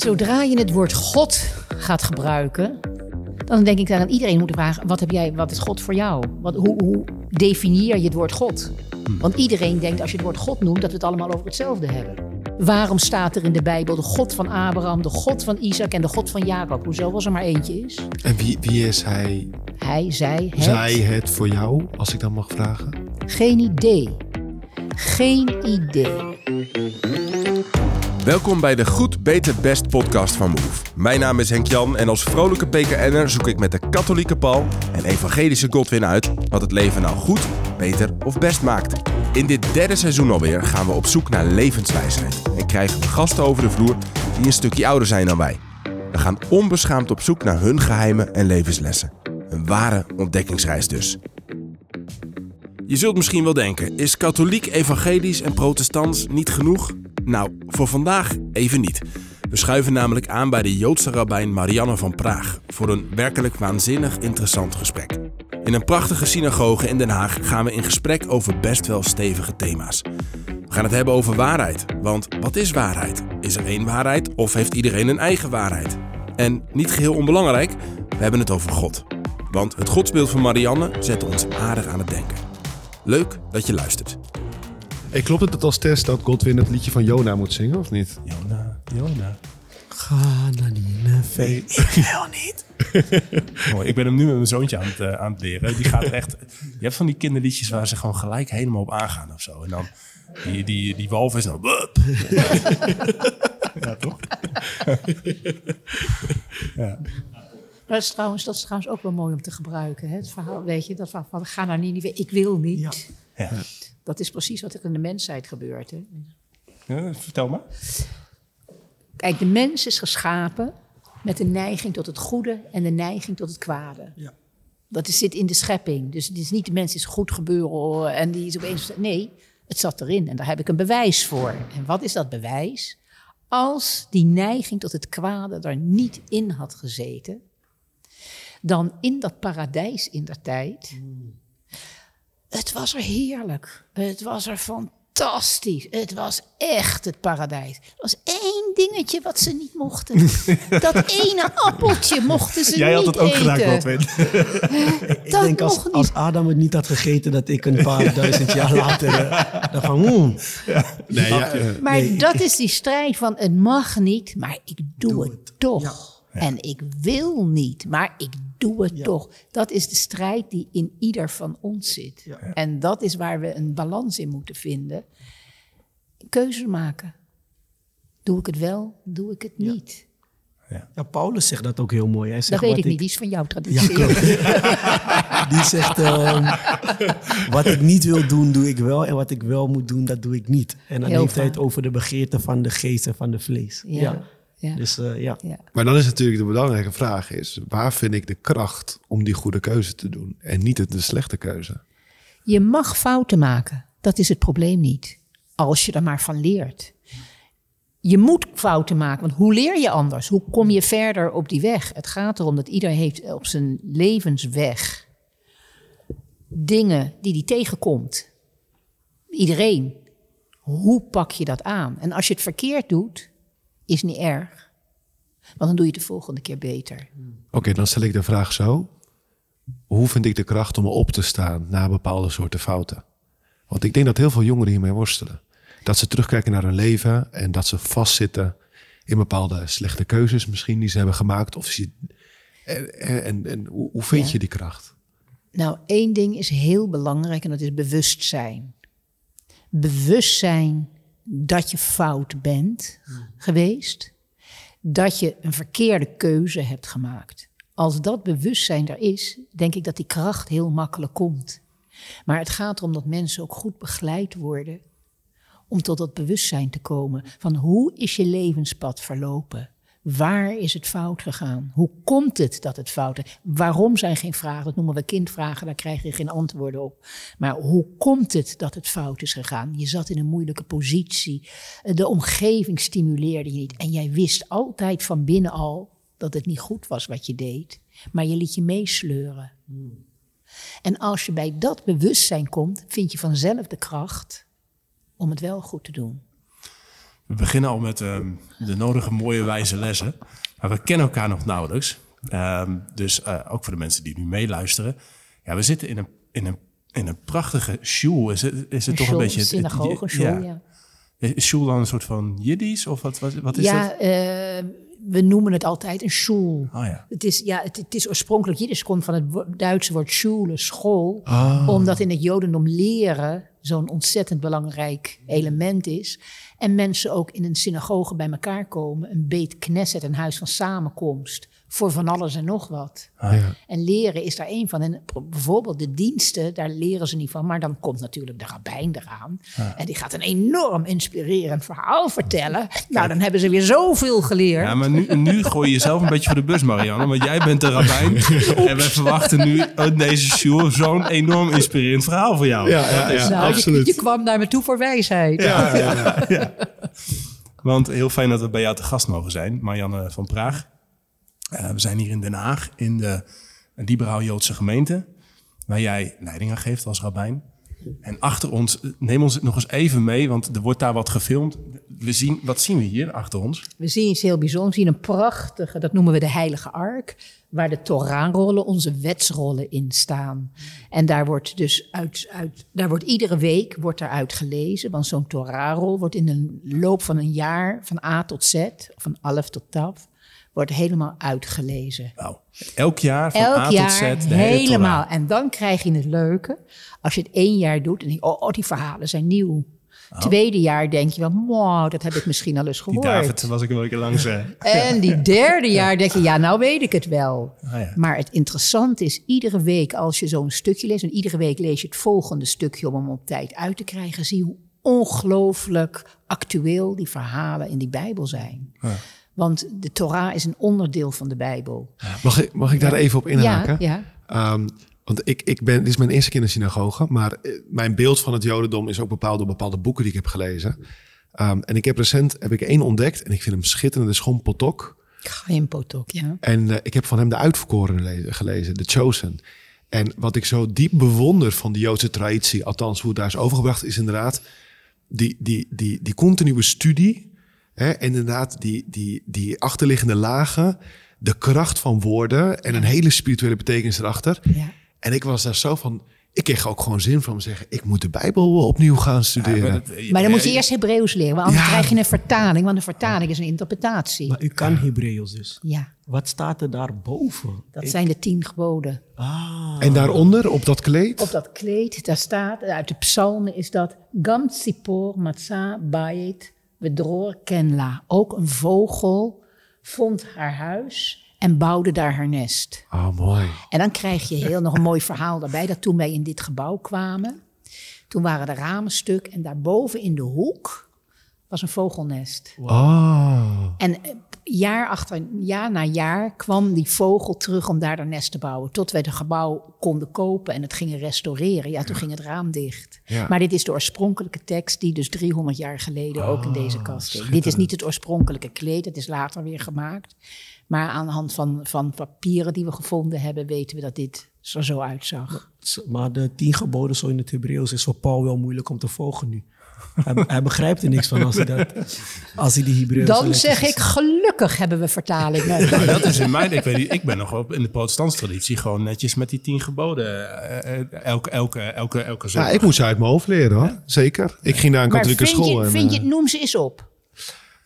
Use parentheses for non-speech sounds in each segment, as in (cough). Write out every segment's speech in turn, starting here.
Zodra je het woord God gaat gebruiken, dan denk ik aan iedereen moeten vragen: wat, heb jij, wat is God voor jou? Wat, hoe, hoe definieer je het woord God? Want iedereen denkt als je het woord God noemt dat we het allemaal over hetzelfde hebben. Waarom staat er in de Bijbel de God van Abraham, de God van Isaac en de God van Jacob? Hoezo als er maar eentje is? En wie, wie is hij, Hij, zij, het. zij, het voor jou, als ik dat mag vragen? Geen idee. Geen idee. Welkom bij de Goed, Beter, Best podcast van Move. Mijn naam is Henk Jan en als vrolijke PKN'er zoek ik met de katholieke Paul en evangelische Godwin uit wat het leven nou goed, beter of best maakt. In dit derde seizoen alweer gaan we op zoek naar levenswijsheid en krijgen gasten over de vloer die een stukje ouder zijn dan wij. We gaan onbeschaamd op zoek naar hun geheimen en levenslessen. Een ware ontdekkingsreis dus. Je zult misschien wel denken, is katholiek, evangelisch en protestants niet genoeg? Nou, voor vandaag even niet. We schuiven namelijk aan bij de Joodse rabbijn Marianne van Praag voor een werkelijk waanzinnig interessant gesprek. In een prachtige synagoge in Den Haag gaan we in gesprek over best wel stevige thema's. We gaan het hebben over waarheid, want wat is waarheid? Is er één waarheid of heeft iedereen een eigen waarheid? En niet geheel onbelangrijk, we hebben het over God. Want het godsbeeld van Marianne zet ons aardig aan het denken. Leuk dat je luistert. Hey, klopt het dat als test dat Godwin het liedje van Jona moet zingen, of niet? Jona, Jona. Ga naar Nineveh. Ik wil niet. (laughs) Mooi. Ik ben hem nu met mijn zoontje aan het, eh, aan het leren. Die gaat echt. Je hebt van die kinderliedjes waar ze gewoon gelijk helemaal op aangaan of zo. En dan die, die, die walvis dan. Wup. (laughs) ja, toch? ja. Dat is, trouwens, dat is trouwens ook wel mooi om te gebruiken. Hè? Het verhaal, weet je, dat verhaal van ga naar Ninive, ik wil niet. Ja. Ja. Dat is precies wat er in de mensheid gebeurt. Hè? Ja, vertel maar. Kijk, de mens is geschapen met de neiging tot het goede en de neiging tot het kwade. Ja. Dat is, zit in de schepping. Dus het is niet de mens is goed gebeuren en die is opeens... Nee, het zat erin en daar heb ik een bewijs voor. En wat is dat bewijs? Als die neiging tot het kwade er niet in had gezeten... dan in dat paradijs in der tijd... Het was er heerlijk. Het was er fantastisch. Het was echt het paradijs. Er was één dingetje wat ze niet mochten. (laughs) Dat ene appeltje mochten ze Jij had niet het ook eten. gedaan, Godwin. (laughs) Ik Dat denk als, niet. als Adam het niet had gegeten, dat ik een paar duizend jaar later uh, dacht van, hmm, Nee, ja, eh, Maar Nee. dat is die strijd van het mag niet, maar ik doe, Doe het, het. En ik wil niet, maar ik doe het toch. Dat is de strijd die in ieder van ons zit. En dat is waar we een balans in moeten vinden. Keuze maken. Doe ik het wel, doe ik het niet? ja, Paulus zegt dat ook heel mooi. Hij zegt, Dat weet wat ik niet, die is van jouw traditie. (laughs) Die zegt, ehm, wat ik niet wil doen, doe ik wel. En wat ik wel moet doen, dat doe ik niet. En dan Heel heeft hij het over de begeerte van de geest en van de vlees. Ja, Ja. Dus eh, ja. Ja. maar dan is natuurlijk de belangrijke vraag is, waar vind ik de kracht om die goede keuze te doen? En niet de slechte keuze. Je mag fouten maken. Dat is het probleem niet. Als je er maar van leert. Je moet fouten maken, want hoe leer je anders? Hoe kom je verder op die weg? Het gaat erom dat ieder heeft op zijn levensweg dingen die hij tegenkomt. Iedereen. Hoe pak je dat aan? En als je het verkeerd doet, is niet erg. Want dan doe je het de volgende keer beter. Oké, dan stel ik de vraag zo. Hoe vind ik de kracht om op te staan na bepaalde soorten fouten? Want ik denk dat heel veel jongeren hiermee worstelen. Dat ze terugkijken naar hun leven en dat ze vastzitten in bepaalde slechte keuzes misschien die ze hebben gemaakt. Of ze, en, en, en, hoe, hoe vind Ja. je die kracht? Nou, één ding is heel belangrijk en dat is bewustzijn. Bewustzijn dat je fout bent geweest. Dat je een verkeerde keuze hebt gemaakt. Als dat bewustzijn er is, denk ik dat die kracht heel makkelijk komt. Maar het gaat erom dat mensen ook goed begeleid worden om tot dat bewustzijn te komen van hoe is je levenspad verlopen? Waar is het fout gegaan? Hoe komt het dat het fout is? Waarom zijn geen vragen? Dat noemen we kindvragen, daar krijg je geen antwoorden op. Maar hoe komt het dat het fout is gegaan? Je zat in een moeilijke positie. De omgeving stimuleerde je niet. En jij wist altijd van binnen al dat het niet goed was wat je deed. Maar je liet je meesleuren. En als je bij dat bewustzijn komt, vind je vanzelf de kracht om het wel goed te doen. We beginnen al met ehm, de nodige mooie wijze lessen. Maar we kennen elkaar nog nauwelijks. Ehm, dus eh, ook voor de mensen die nu meeluisteren. Ja, we zitten in een, in een, in een prachtige shul. Is het, is het toch een beetje... synagoge, shul, ja. Is shul dan een soort van Jiddisch? Of wat, wat, wat is ja, het? eh, we noemen het altijd een shul. Oh ja. Het is, ja, het, het is oorspronkelijk Jiddisch, komt van het Duitse woord schule, school. Ah. Omdat in het Jodendom leren zo'n ontzettend belangrijk element is. En mensen ook in een synagoge bij elkaar komen. Een beet knesset, een huis van samenkomst. Voor van alles en nog wat. Ah, ja. En leren is daar één van. En bijvoorbeeld de diensten, daar leren ze niet van. Maar dan komt natuurlijk de rabbijn eraan. En die gaat een enorm inspirerend verhaal vertellen. Nou, dan hebben ze weer zoveel geleerd. Ja, maar nu, nu gooi je jezelf een beetje voor de bus, Marianne. Want jij bent de rabbijn. En wij verwachten nu uit deze show zo'n enorm inspirerend verhaal voor jou. Ja, ja, ja, Nou, absoluut. Je, kwam naar me toe voor wijsheid. Want heel fijn dat we bij jou te gast mogen zijn, Marianne van Praag. Eh, we zijn hier in Den Haag, in de liberaal-Joodse gemeente, waar jij leiding aan geeft als rabbijn. En achter ons, eh, neem ons nog eens even mee, want er wordt daar wat gefilmd. We zien, wat zien we hier achter ons? We zien iets heel bijzonders. We zien een prachtige, dat noemen we de Heilige Ark, waar de Torahrollen, onze wetsrollen in staan. En daar wordt dus uit, uit, daar wordt iedere week wordt eruit gelezen, want zo'n Torahrol wordt in een loop van een jaar, van A tot Z, van Alef tot Taf, wordt helemaal uitgelezen. Elk jaar van Elk A jaar tot Z. De hele helemaal. En dan krijg je het leuke. Als je het één jaar doet en denk je, oh, oh, die verhalen zijn nieuw. Tweede jaar denk je wel, wow, dat heb ik misschien al eens Die gehoord. David was ik wel een keer langs. (laughs) En die derde jaar denk je, ja, nou weet ik het wel. Ah, ja. Maar het interessante is, iedere week als je zo'n stukje leest... en iedere week lees je het volgende stukje om hem op tijd uit te krijgen... zie je hoe ongelooflijk actueel die verhalen in die Bijbel zijn. Want de Torah is een onderdeel van de Bijbel. Mag ik, mag ik daar even op inhaken? Ja, ja. Ehm, want ik, ik ben, dit is mijn eerste keer in de synagoge, maar eh, mijn beeld van het Jodendom is ook bepaald door bepaalde boeken die ik heb gelezen. Ehm, en ik heb recent heb ik één ontdekt en ik vind hem schitterend. Dat is Gon Potok. Chaim Potok, ja. En eh, ik heb van hem de Uitverkorenen le- gelezen, The Chosen. En wat ik zo diep bewonder van de Joodse traditie, althans hoe het daar is overgebracht, is inderdaad die, die, die, die continue studie. Hè, inderdaad die, die, die achterliggende lagen, de kracht van woorden en een hele spirituele betekenis erachter. Ja. En ik was daar zo van, ik kreeg ook gewoon zin van om te zeggen, ik moet de Bijbel opnieuw gaan studeren. Maar dat- Maar dan moet je eerst Hebreeuws leren, want anders Ja. krijg je een vertaling. Want een vertaling is een interpretatie. Maar u kan Hebreeuws dus. Ja, Wat staat er daarboven? dat zijn de tien geboden. Ah, En daaronder, op dat kleed, Op dat kleed, daar staat, uit de psalmen is dat... Gam tzipor matza bayit vedror kenla. Ook een vogel vond haar huis en bouwde daar haar nest. oh mooi. En dan krijg je heel nog een mooi verhaal daarbij. Dat toen wij in dit gebouw kwamen, toen waren de ramen stuk... en daarboven in de hoek was een vogelnest. Oh. En jaar achter jaar na jaar kwam die vogel terug om daar een nest te bouwen. Tot wij het gebouw konden kopen en het gingen restaureren. Ja, toen ging het raam dicht. Ja. Maar dit is de oorspronkelijke tekst die dus 300 jaar geleden ook in deze kast is. Dit is niet het oorspronkelijke kleed, het is later weer gemaakt. Maar aan de hand van, van papieren die we gevonden hebben, weten we dat dit er zo uitzag. maar de tien geboden zo in het Hebreeuws is voor Paul wel moeilijk om te volgen nu. Hij, hij begrijpt er niks van als hij, dat, als hij die Hebreeuws Dan zeg ik, gelukkig hebben we vertalingen. Dat is in mijn, ik, weet niet, ik ben nog op in de protestantse traditie gewoon netjes met die tien geboden. eh, eh, elke, elke, elke, elke Ja, ik moest ze uit mijn hoofd leren hoor. Zeker. Ik ging naar een katholieke school. je, en, vind je, eh, noem ze eens op.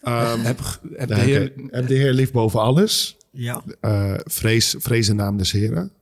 heb, heb de nou, heer. Heb de Heer lief boven alles. Ja. Eh, vrees, vrees de naam des Heren.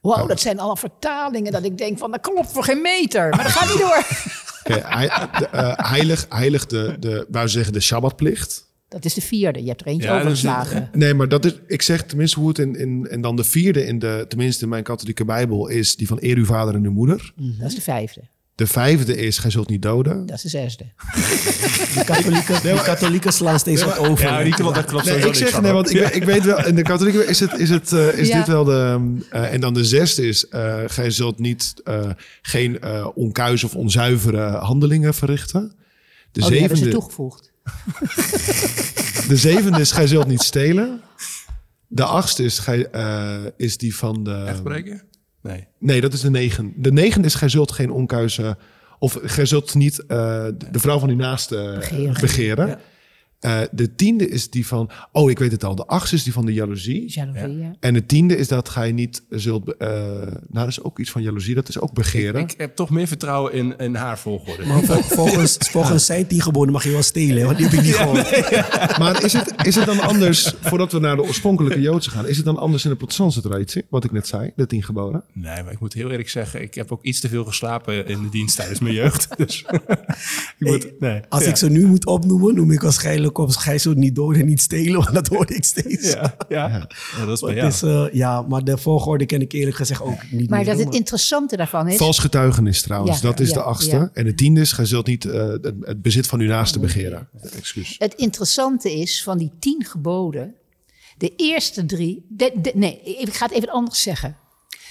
Wow, dat zijn alle vertalingen dat ik denk van, dat klopt voor geen meter. Maar dat gaat niet door. (laughs) De, eh, heilig, heilig de, de, wou ze zeggen, de Sabbatplicht. Dat is de vierde. Je hebt er eentje Ja, is- overgeslagen. Nee, maar dat is, ik zeg tenminste hoe het in, in, en dan de vierde in de, tenminste in mijn katholieke bijbel, is die van eer uw vader en uw moeder. Dat is de vijfde. De vijfde is, gij zult niet doden. Dat is de zesde. (laughs) De katholieken, de katholieken slaan steeds wat over. ja, die klopt, dat klopt Nee, ik zeg, nee, want ik, weet- ik weet wel, in de katholieke is, het, is, het, eh, is Ja. dit wel de... eh, en dan de zesde is, eh gij zult niet, eh, geen eh onkuis of onzuivere handelingen verrichten. De Oh, die hebben ze zevende, toegevoegd. (laughs) de zevende is, gij zult niet stelen. De achtste is, gij, eh, is die van de... Echtbreken? Nee. Nee, dat is de negen. De negende is, gij zult geen onkuizen... Of gij zult niet eh, de vrouw van uw naaste eh, Begeren. begeren. Ja. Eh, de tiende is die van, oh ik weet het al, de achtste is die van de jaloezie. Jaloezie, ja. En de tiende is dat ga je niet zult, eh nou dat is ook iets van jaloezie, dat is ook begeren. Ik heb toch meer vertrouwen in, in haar volgorde. Maar vol- volgens, (laughs) volgens zijn tien geboden mag je wel stelen, want die heb ik niet gehoord. (laughs) Maar is het, is het dan anders, voordat we naar de oorspronkelijke Joodse gaan, is het dan anders in de protestantse traditie, wat ik net zei, de tien geboden? Nee, maar ik moet heel eerlijk zeggen, ik heb ook iets te veel geslapen in de dienst tijdens mijn jeugd. (laughs) Dus ik moet, nee. Als Ja. ik ze nu moet opnoemen, noem ik waarschijnlijk op gij zult niet doden en niet stelen, (laughs) want dat hoor ik steeds. Ja, ja. ja, dat is bij Het jou. is, eh, ja, maar de volgorde ken ik eerlijk gezegd ook niet Maar meer. dat het interessante daarvan is... Vals getuigenis trouwens, Ja, dat is ja, de achtste. ja. En de tiende is, gij zult niet eh, het, het bezit van uw naaste begeren. Excuus. Het interessante is van die tien geboden, de eerste drie. de- de- nee, ik ga het even anders zeggen.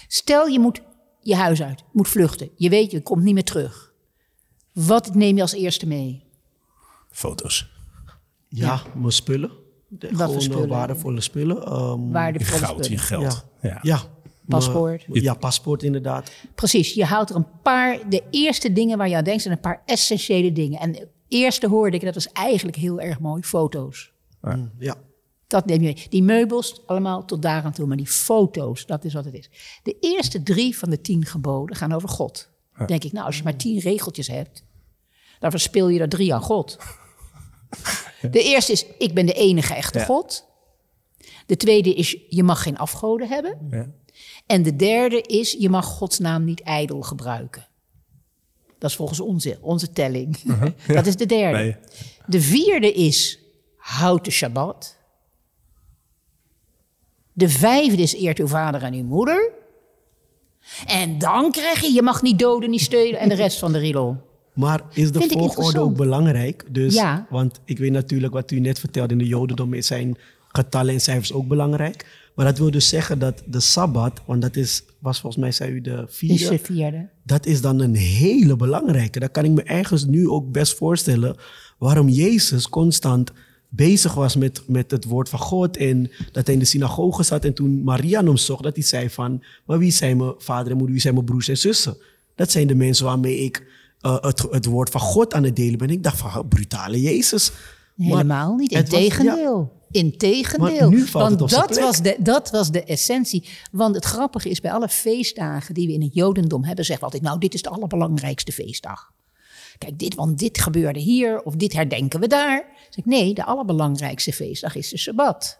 Stel je moet je huis uit, moet vluchten. Je weet, je komt niet meer terug. Wat neem je als eerste mee? Foto's. Ja, mijn spullen. De, voor gewoon spullen? waardevolle spullen. Ehm, Je Waardevolle goud, je spullen. geld. ja. Ja. Ja. Paspoort. Maar- ja, paspoort inderdaad. Precies, je haalt er een paar, de eerste dingen waar je aan denkt, zijn een paar essentiële dingen. En de eerste hoorde ik, en dat was eigenlijk heel erg mooi, foto's. Ja. Dat neem je mee. Die meubels, allemaal tot daar aan toe. Maar die foto's, dat is wat het is. De eerste drie van de tien geboden gaan over God. Denk ik, nou, als je maar tien regeltjes hebt, dan verspil je er drie aan God. De eerste is, ik ben de enige echte Ja. God. De tweede is, je mag geen afgoden hebben. Ja. En de derde is, je mag Gods naam niet ijdel gebruiken. Dat is volgens onze, onze telling. (laughs) Dat is de derde. Nee. De vierde is, houd de Shabbat. De vijfde is, eert uw vader en uw moeder. En dan krijg je, je mag niet doden, niet stelen en de rest van de riedel. Maar is de volgorde ook belangrijk? Dus, Ja. Want ik weet natuurlijk wat u net vertelde in de Jodendom is zijn getallen en cijfers ook belangrijk. Maar dat wil dus zeggen dat de Sabbat, want dat is, was volgens mij zei u de vierde. de vierde. Dat is dan een hele belangrijke. Dat kan ik me ergens nu ook best voorstellen. Waarom Jezus constant bezig was met, met het woord van God. En dat hij in de synagoge zat. En toen Maria hem zocht, dat hij zei van... Maar wie zijn mijn vader en moeder? Wie zijn mijn broers en zussen? Dat zijn de mensen waarmee ik eh, het, het woord van God aan het delen ben. Ik dacht van, brutale Jezus. Maar Helemaal niet. het was- Integendeel. Integendeel. Maar nu valt Want dat was, de, dat was de essentie. Want het grappige is, bij alle feestdagen die we in het Jodendom hebben, zeggen we altijd: Nou, dit is de allerbelangrijkste feestdag. Kijk, dit, want dit gebeurde hier of dit herdenken we daar. Zeg ik, nee, de allerbelangrijkste feestdag is de Sabbat.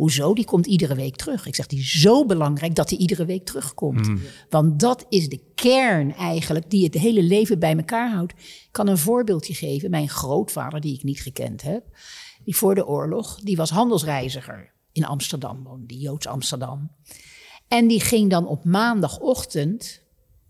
Hoezo? Die komt iedere week terug. Ik zeg, die is zo belangrijk dat die iedere week terugkomt. Want dat is de kern eigenlijk die het hele leven bij elkaar houdt. Ik kan een voorbeeldje geven. Mijn grootvader, die ik niet gekend heb, die voor de oorlog, die was handelsreiziger in Amsterdam, woonde die Joods Amsterdam. En die ging dan op maandagochtend,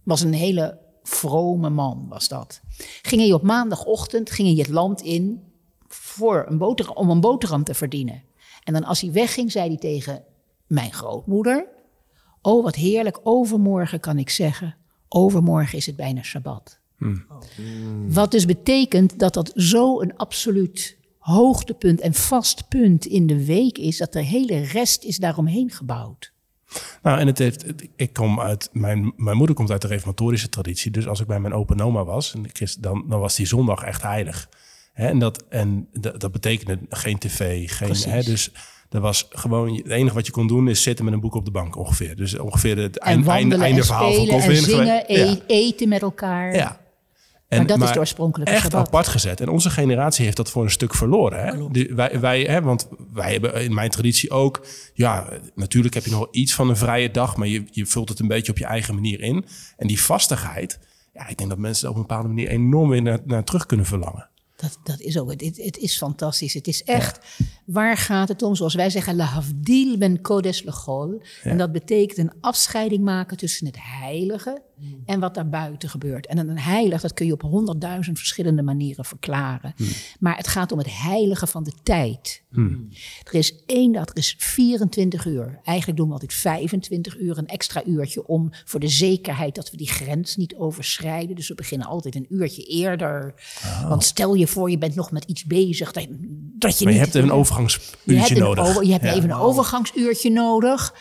was een hele vrome man was dat. Ging hij op maandagochtend, ging hij het land in voor een boterham, om een boterham te verdienen. En dan als hij wegging, zei hij tegen mijn grootmoeder... Oh, wat heerlijk, overmorgen kan ik zeggen... overmorgen is het bijna Shabbat. Wat dus betekent dat dat zo een absoluut hoogtepunt en vast punt in de week is... dat de hele rest is daaromheen gebouwd. Nou, en het heeft, ik kom uit, mijn, mijn moeder komt uit de reformatorische traditie. Dus als ik bij mijn opa en oma was, en ik dan, dan was die zondag echt heilig. Hè, en dat, en dat, dat betekende geen tv, geen. Hè, dus er was gewoon, het enige wat je kon doen is zitten met een boek op de bank ongeveer. Dus ongeveer het En einde, einde, en verhaal van spelen en Calvin. zingen, Ja. e- eten met elkaar. Ja. Maar dat is de oorspronkelijke Echt Shabbat. apart gezet. En onze generatie heeft dat voor een stuk verloren. Hè? Die- wij, wij, hè, want wij hebben in mijn traditie ook... Ja, natuurlijk heb je nog wel iets van een vrije dag... maar je, je vult het een beetje op je eigen manier in. En die vastigheid... Ja, ik denk dat mensen er op een bepaalde manier enorm weer naar, naar terug kunnen verlangen. Dat, dat is ook, het, het is fantastisch. Het is echt, waar gaat het om? Zoals wij zeggen, la havdil ben lechol. En dat betekent een afscheiding maken tussen het heilige en wat daarbuiten gebeurt. En een heilig, dat kun je op honderdduizend verschillende manieren verklaren. Maar het gaat om het heilige van de tijd. Er is één dag, er is 24 uur. Eigenlijk doen we altijd 25 uur, een extra uurtje om voor de zekerheid dat we die grens niet overschrijden. Dus we beginnen altijd een uurtje eerder. Want stel je voor, je bent nog met iets bezig dat, dat je Maar je niet... hebt een je overgangsuurtje hebt een nodig. over- je hebt Ja. even een overgangsuurtje nodig.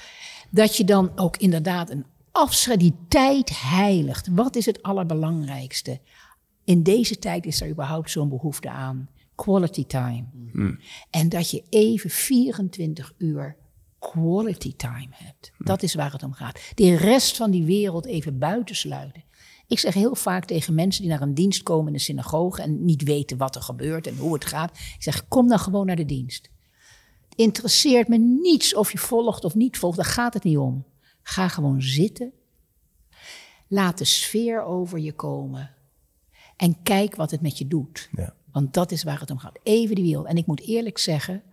Dat je dan ook inderdaad een afscheid, die tijd heiligt. Wat is het allerbelangrijkste? In deze tijd is er überhaupt zo'n behoefte aan. quality time. En dat je even 24 uur quality time hebt. Dat is waar het om gaat. De rest van die wereld even buitensluiten. Ik zeg heel vaak tegen mensen die naar een dienst komen in de synagoge en niet weten wat er gebeurt en hoe het gaat. Ik zeg, kom dan gewoon naar de dienst. Het interesseert me niets of je volgt of niet volgt, daar gaat het niet om. Ga gewoon zitten. Laat de sfeer over je komen. En kijk wat het met je doet. Ja. Want dat is waar het om gaat. Even die wereld. En ik moet eerlijk zeggen,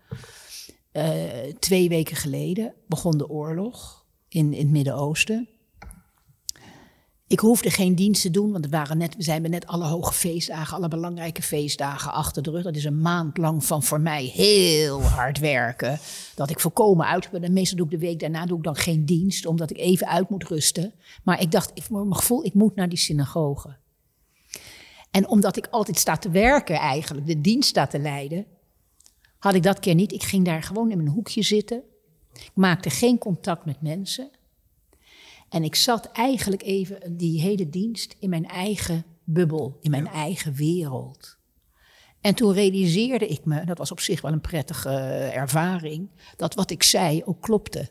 eh, twee weken geleden begon de oorlog in, in het Midden-Oosten. Ik hoefde geen dienst te doen, want het waren net, we zijn net alle hoge feestdagen, alle belangrijke feestdagen achter de rug. Dat is een maand lang van voor mij heel hard werken. Dat ik volkomen uit ben. En meestal doe ik de week daarna doe ik dan geen dienst, omdat ik even uit moet rusten. Maar ik dacht, ik, mijn gevoel, ik moet naar die synagoge. En omdat ik altijd sta te werken eigenlijk, de dienst sta te leiden, had ik dat keer niet. Ik ging daar gewoon in mijn hoekje zitten. Ik maakte geen contact met mensen. En ik zat eigenlijk even die hele dienst in mijn eigen bubbel, in mijn eigen wereld. En toen realiseerde ik me, dat was op zich wel een prettige eh, ervaring, dat wat ik zei ook klopte.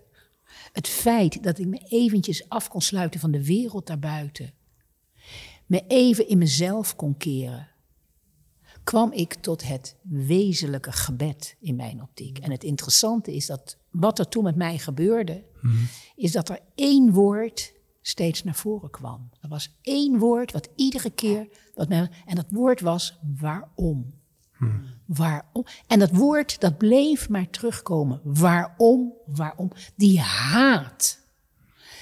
Het feit dat ik me eventjes af kon sluiten van de wereld daarbuiten, me even in mezelf kon keren, kwam ik tot het wezenlijke gebed in mijn optiek. En het interessante is dat wat er toen met mij gebeurde, is dat er één woord steeds naar voren kwam. Er was één woord wat iedere keer, wat mij, en dat woord was waarom. Waarom? En dat woord dat bleef maar terugkomen. Waarom? Waarom? Die haat,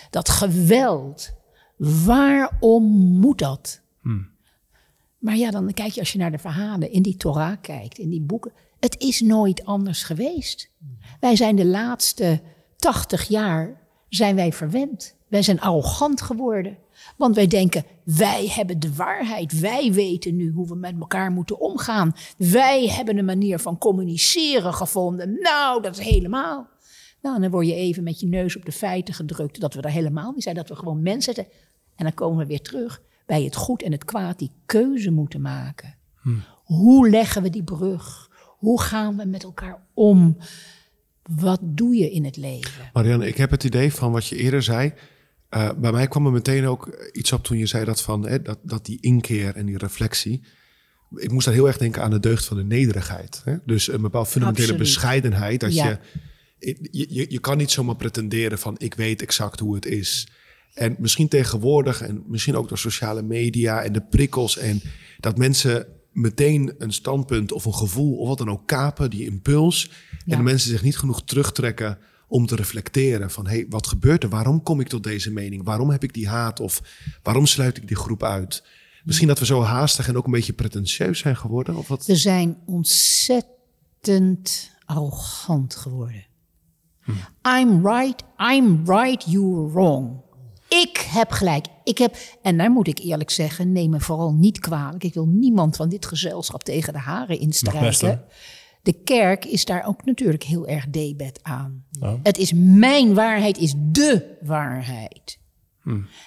dat geweld. Waarom moet dat? Maar ja, dan kijk je als je naar de verhalen in die Torah kijkt, in die boeken. Het is nooit anders geweest. Wij zijn de laatste 80 jaar zijn wij verwend. Wij zijn arrogant geworden. Want wij denken, wij hebben de waarheid. Wij weten nu hoe we met elkaar moeten omgaan. Wij hebben een manier van communiceren gevonden. Nou, dat is helemaal. Nou, dan word je even met je neus op de feiten gedrukt dat we er helemaal niet zijn. Dat we gewoon mensen zijn. En dan komen we weer terug bij het goed en het kwaad die keuze moeten maken. Hoe leggen we die brug? Hoe gaan we met elkaar om? Wat doe je in het leven? Marianne, ik heb het idee van wat je eerder zei. Eh, bij mij kwam er meteen ook iets op toen je zei dat van hè, dat, dat die inkeer en die reflectie. Ik moest daar heel erg denken aan de deugd van de nederigheid. Hè? Dus een bepaalde fundamentele Absoluut. bescheidenheid. Dat Ja. je, je, je, je kan niet zomaar pretenderen van ik weet exact hoe het is. En misschien tegenwoordig en misschien ook door sociale media en de prikkels en dat mensen meteen een standpunt of een gevoel of wat dan ook kapen, die impuls. Ja. En de mensen zich niet genoeg terugtrekken om te reflecteren van hé, hey, wat gebeurt er? Waarom kom ik tot deze mening? Waarom heb ik die haat? Of waarom sluit ik die groep uit? Misschien dat we zo haastig en ook een beetje pretentieus zijn geworden. Of wat? We zijn ontzettend arrogant geworden. I'm right, I'm right, you're wrong. Ik heb gelijk. Ik heb, en daar moet ik eerlijk zeggen, neem me vooral niet kwalijk. Ik wil niemand van dit gezelschap tegen de haren instrijken. hoor. de kerk is daar ook natuurlijk heel erg debet aan. Het is mijn waarheid, is de waarheid.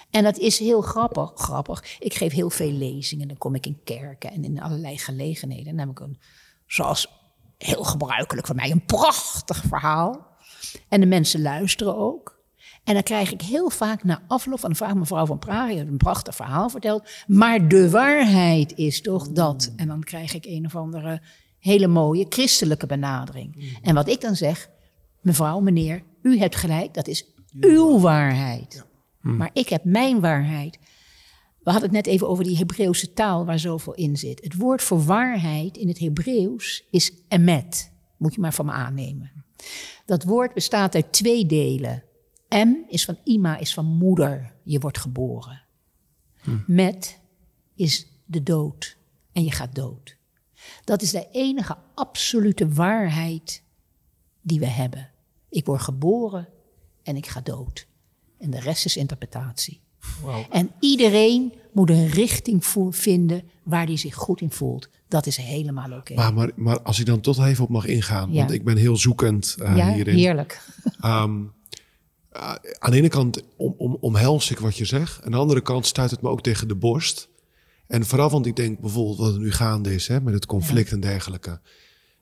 En dat is heel grappig, grappig. Ik geef heel veel lezingen. Dan kom ik in kerken en in allerlei gelegenheden. En dan heb ik een, zoals heel gebruikelijk voor mij, een prachtig verhaal. En de mensen luisteren ook. En dan krijg ik heel vaak na afloop van de vraag, mevrouw van Praag, je hebt een prachtig verhaal verteld. Maar de waarheid is toch dat. En dan krijg ik een of andere hele mooie christelijke benadering. En wat ik dan zeg, mevrouw, meneer, u hebt gelijk, dat is uw waarheid. Maar ik heb mijn waarheid. We hadden het net even over die Hebreeuwse taal waar zoveel in zit. Het woord voor waarheid in het Hebreeuws is emet. Moet je maar van me aannemen. Dat woord bestaat uit twee delen. M is van ima, is van moeder. Je wordt geboren. Met is de dood. En je gaat dood. Dat is de enige absolute waarheid die we hebben. Ik word geboren en ik ga dood. En de rest is interpretatie. En iedereen moet een richting vo- vinden waar hij zich goed in voelt. Dat is helemaal oké. Maar, maar, maar als ik dan toch even op mag ingaan, Ja. want ik ben heel zoekend eh, ja, hierin. heerlijk. Ehm, eh, aan de ene kant om, om, omhels ik wat je zegt. Aan de andere kant stuit het me ook tegen de borst. En vooral, want ik denk bijvoorbeeld wat er nu gaande is hè, met het conflict en dergelijke.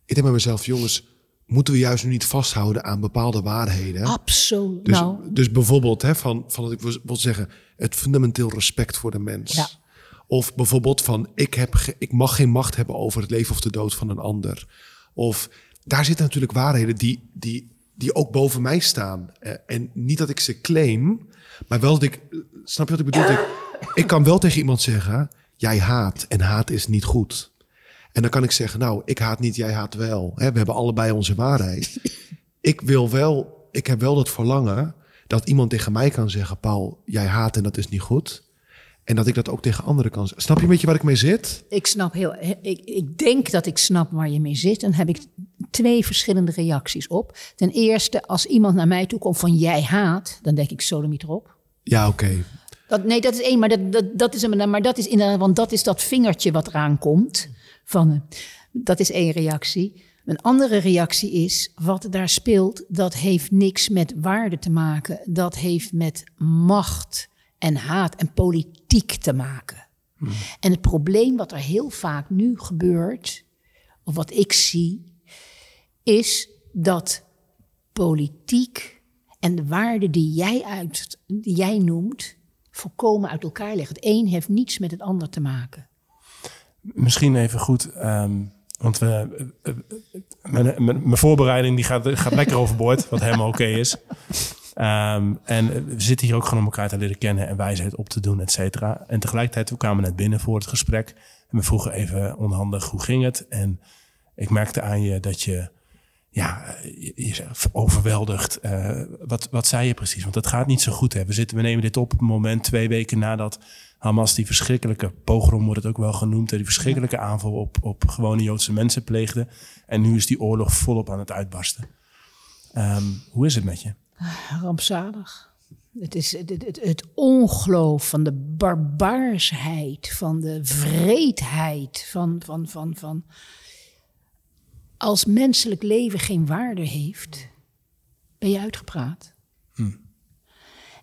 Ik denk bij mezelf, jongens, moeten we juist nu niet vasthouden aan bepaalde waarheden? Absoluut. Dus, nou, dus bijvoorbeeld, hè, van, van wat ik wil- zeggen, het fundamenteel respect voor de mens. Ja. Of bijvoorbeeld van, ik, heb ik mag geen macht hebben over het leven of de dood van een ander. Of daar zitten natuurlijk waarheden die, die, die ook boven mij staan. Eh, en niet dat ik ze claim, maar wel dat ik, snap je wat ik bedoel? Ik, (laughs) ik kan wel tegen iemand zeggen, jij haat en haat is niet goed. En dan kan ik zeggen, nou, ik haat niet, jij haat wel. Hè, we hebben allebei onze waarheid. (laughs) ik wil wel, ik heb wel dat verlangen dat iemand tegen mij kan zeggen, Paul, jij haat en dat is niet goed. En dat ik dat ook tegen anderen kan zeggen. Snap je een beetje waar ik mee zit? ik snap heel. Ik, ik denk dat ik snap waar je mee zit. En dan heb ik twee verschillende reacties op. Ten eerste, als iemand naar mij toe komt van jij haat, dan denk ik sodomiet erop. Ja, oké. Dat, nee, dat is één, maar dat, dat, dat is een, maar dat is inderdaad, want dat is dat vingertje wat eraan komt. Van, eh, dat is één reactie. Een andere reactie is, wat daar speelt, dat heeft niks met waarde te maken. Dat heeft met macht en haat en politiek te maken. En het probleem wat er heel vaak nu gebeurt, of wat ik zie, is dat politiek en de waarden die jij, uit, jij noemt, volkomen uit elkaar liggen. Het een heeft niets met het ander te maken. Misschien even goed, ehm, want we, eh, eh, mijn, mijn, mijn voorbereiding die gaat, gaat lekker (laughs) overboord, wat helemaal oké is. Ehm, en we zitten hier ook gewoon om elkaar te leren kennen en wijsheid op te doen, et cetera. En tegelijkertijd, we kwamen net binnen voor het gesprek en we vroegen even onhandig hoe ging het. En ik merkte aan je dat je, ja, je, je zegt overweldigd. Eh, wat, wat zei je precies? Want het gaat niet zo goed. Hè? We, zitten, we nemen dit op op het moment twee weken nadat Hamas die verschrikkelijke pogrom wordt het ook wel genoemd, die verschrikkelijke aanval op, op gewone Joodse mensen pleegde. En nu is die oorlog volop aan het uitbarsten. Ehm, hoe is het met je? Rampzalig. Het is het, het, het ongeloof van de barbaarsheid, van de vreedheid, van, van, van, van. Als menselijk leven geen waarde heeft, ben je uitgepraat.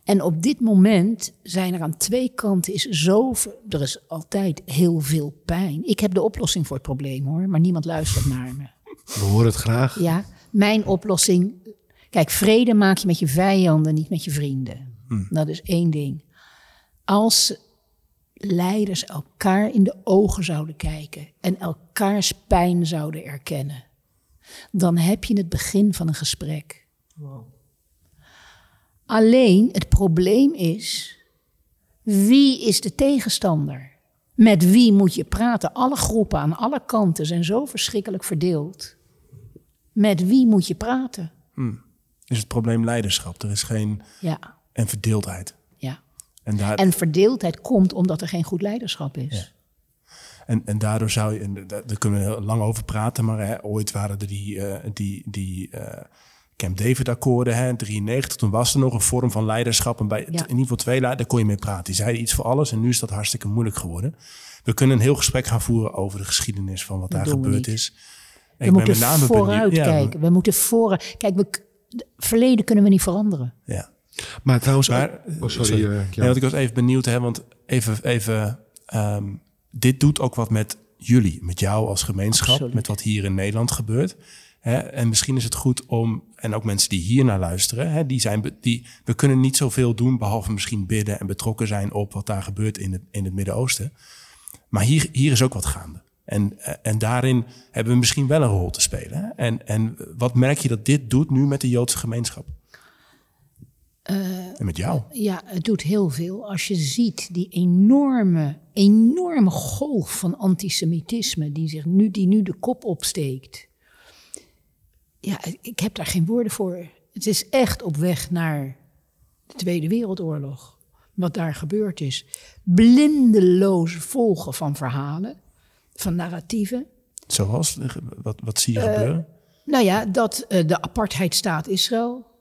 En op dit moment zijn er aan twee kanten is zoveel. Er is altijd heel veel pijn. Ik heb de oplossing voor het probleem hoor, maar niemand luistert naar me. (laughs) We horen het graag. Ja, mijn oplossing. Kijk, vrede maak je met je vijanden, niet met je vrienden. Dat is één ding. Als leiders elkaar in de ogen zouden kijken en elkaars pijn zouden erkennen, dan heb je het begin van een gesprek. Alleen het probleem is, wie is de tegenstander? Met wie moet je praten? Alle groepen aan alle kanten zijn zo verschrikkelijk verdeeld. Met wie moet je praten? Is het probleem leiderschap? Er is geen. Ja, en verdeeldheid. En, daar, En verdeeldheid komt omdat er geen goed leiderschap is. En, en daardoor zou je, en daar, daar kunnen we heel lang over praten, maar hè, ooit waren er die, eh, die, die eh, Camp David-akkoorden, hè, in 93, toen was er nog een vorm van leiderschap. En bij Ja. in ieder geval twee daar kon je mee praten. Die zeiden iets voor alles en nu is dat hartstikke moeilijk geworden. We kunnen een heel gesprek gaan voeren over de geschiedenis van wat Dat daar we gebeurd is. We Ik ben moeten met name vooruit ja, kijken. We moeten vooruit. Kijk, we, verleden kunnen we niet veranderen. Ja. Maar trouwens, Maar, oh, sorry. eh, Nee, want ik was even benieuwd, hè, want even, even ehm, dit doet ook wat met jullie, met jou als gemeenschap, Absoluut. met wat hier in Nederland gebeurt. Hè? En misschien is het goed om, en ook mensen die hier naar luisteren, hè, die zijn, die, we kunnen niet zoveel doen behalve misschien bidden en betrokken zijn op wat daar gebeurt in het, in het Midden-Oosten. Maar hier, hier is ook wat gaande. En, eh, en daarin hebben we misschien wel een rol te spelen. Hè? En, en wat merk je dat dit doet nu met de Joodse gemeenschap? En met jou? Ja, het doet heel veel. Als je ziet die enorme, enorme golf van antisemitisme die, zich nu, die nu de kop opsteekt. Ja, ik heb daar geen woorden voor. Het is echt op weg naar de Tweede Wereldoorlog. Wat daar gebeurd is. Blindeloos volgen van verhalen, van narratieven. Zoals? Wat, wat zie je gebeuren? Nou ja, dat eh, de apartheidstaat Israël.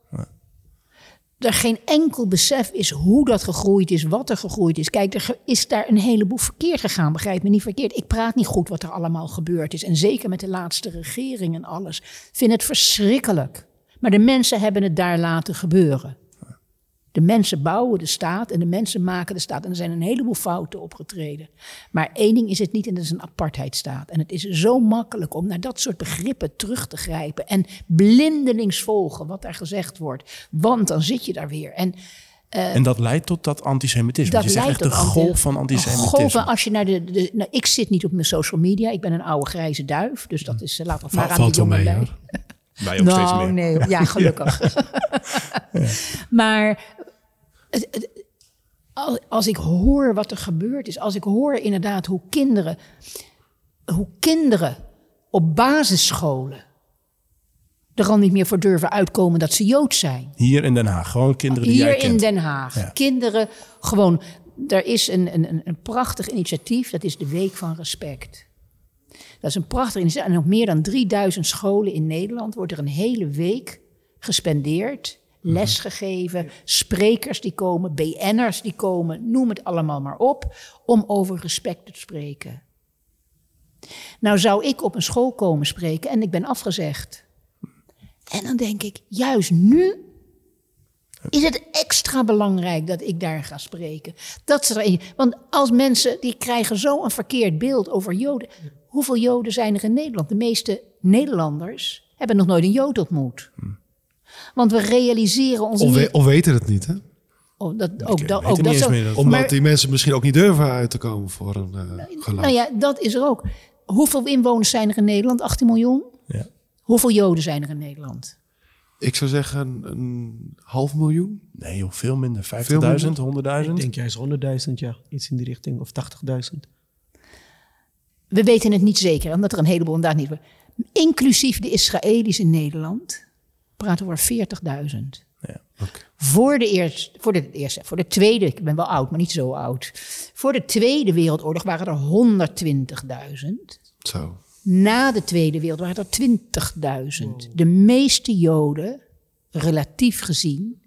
Er geen enkel besef is hoe dat gegroeid is, wat er gegroeid is. Kijk, er is daar een heleboel verkeerd gegaan, begrijp me niet verkeerd. Ik praat niet goed wat er allemaal gebeurd is. En zeker met de laatste regering en alles. Ik vind het verschrikkelijk. Maar de mensen hebben het daar laten gebeuren. De mensen bouwen de staat en de mensen maken de staat. En er zijn een heleboel fouten opgetreden. Maar één ding is het niet en dat is een apartheidstaat. En het is zo makkelijk om naar dat soort begrippen terug te grijpen. En blindelings volgen wat daar gezegd wordt. Want dan zit je daar weer. En en dat leidt tot dat antisemitisme. dat je zegt leidt echt de golf van Een antisemitisme. golf van als je naar de, de nou, ik zit niet op mijn social media. Ik ben een oude grijze duif. Dus dat is, eh, laat dat maar aan de Valt wel jongen mee. Wij ook steeds Nou, meer. nee, ja, gelukkig. (laughs) Maar het- het- al- als ik hoor wat er gebeurd is, als ik hoor inderdaad hoe kinderen, hoe kinderen op basisscholen er al niet meer voor durven uitkomen dat ze Jood zijn. Hier in Den Haag. Gewoon kinderen die jij Hier in kent. Den Haag. Ja. Kinderen gewoon. Er is een, een, een- een prachtig initiatief, dat is de Week van Respect. Dat is een prachtig initiatief. En op meer dan 3000 scholen in Nederland wordt er een hele week gespendeerd. Lesgegeven, sprekers die komen, BN'ers die komen, noem het allemaal maar op, om over respect te spreken. Nou zou ik op een school komen spreken en ik ben afgezegd. En dan denk ik, juist nu is het extra belangrijk dat ik daar ga spreken. Dat er, want als mensen die krijgen zo een verkeerd beeld over Joden. Hoeveel Joden zijn er in Nederland? De meeste Nederlanders hebben nog nooit een Jood ontmoet. Want we realiseren ons Of, niet. we- of weten het niet, hè? Oh, dat, ook dat, ook dat zo-. Dat- Omdat Maar- die mensen misschien ook niet durven uit te komen voor een eh geloof. Nou ja, dat is er ook. Hoeveel inwoners zijn er in Nederland? 18 miljoen? Ja. Hoeveel Joden zijn er in Nederland? Ik zou zeggen een half miljoen. Nee joh, veel minder. 50.000, minder? 100.000. Ik denk juist 100.000, ja. Iets in die richting. Of 80.000. We weten het niet zeker, omdat er een heleboel inderdaad niet... Inclusief de Israëli's in Nederland praten we over 40.000. Ja. Voor de, eerste, voor, de eerste, voor de Tweede, ik ben wel oud, maar niet zo oud. Voor de Tweede Wereldoorlog waren er 120.000. Zo. Na de Tweede Wereldoorlog waren er 20.000. De meeste Joden, relatief gezien,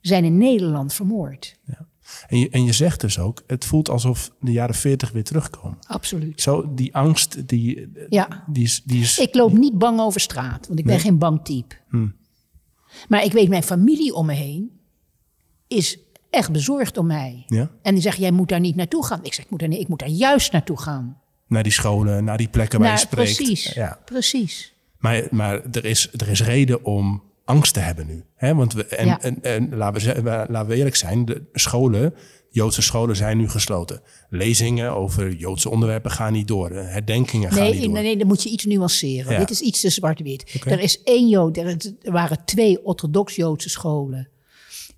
zijn in Nederland vermoord. En, je, en je zegt dus ook, het voelt alsof de jaren 40 weer terugkomen. Absoluut. Zo, die angst, die, Ja. die, is, die is... Ik loop niet bang over straat, want ik ben geen bang type. Maar ik weet, mijn familie om me heen is echt bezorgd om mij. Ja? En die zeggen, jij moet daar niet naartoe gaan. Ik zeg, ik moet daar, niet, ik moet daar juist naartoe gaan. Naar die scholen, naar die plekken waar je spreekt. precies, Ja. precies. Maar, maar er, is, er is reden om angst te hebben nu. Hè? Want we, en, Ja. en, en laten, we, laten we eerlijk zijn, de scholen, Joodse scholen zijn nu gesloten. Lezingen over Joodse onderwerpen gaan niet door. De Herdenkingen gaan Nee, niet nee, door. nee, dan moet je iets nuanceren. Ja. Dit is iets te zwart-wit. Er is één Jood, er, waren twee orthodox-Joodse scholen.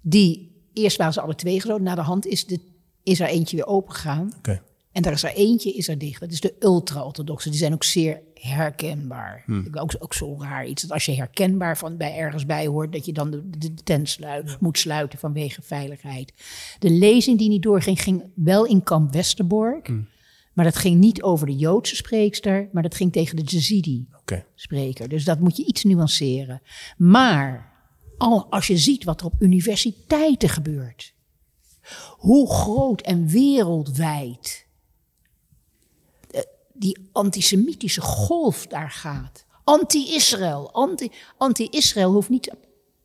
Die, eerst waren ze alle twee gesloten, na de hand is, de, is er eentje weer opengegaan. Oké. En daar is er eentje is er dicht. Dat is de ultra-orthodoxe. Die zijn ook zeer herkenbaar. Hmm. Ik Ook, ook zo raar iets. Dat als je herkenbaar van bij ergens bij hoort, dat je dan de, de, tent sluit, moet sluiten vanwege veiligheid. De lezing die niet doorging, ging wel in kamp Westerbork. Hmm. Maar dat ging niet over de Joodse spreekster, maar dat ging tegen de Jezidi-spreker. Dus dat moet je iets nuanceren. Maar al, als je ziet wat er op universiteiten gebeurt, hoe groot en wereldwijd die antisemitische golf daar gaat. Anti-Israël. Anti- Anti-Israël hoeft niet,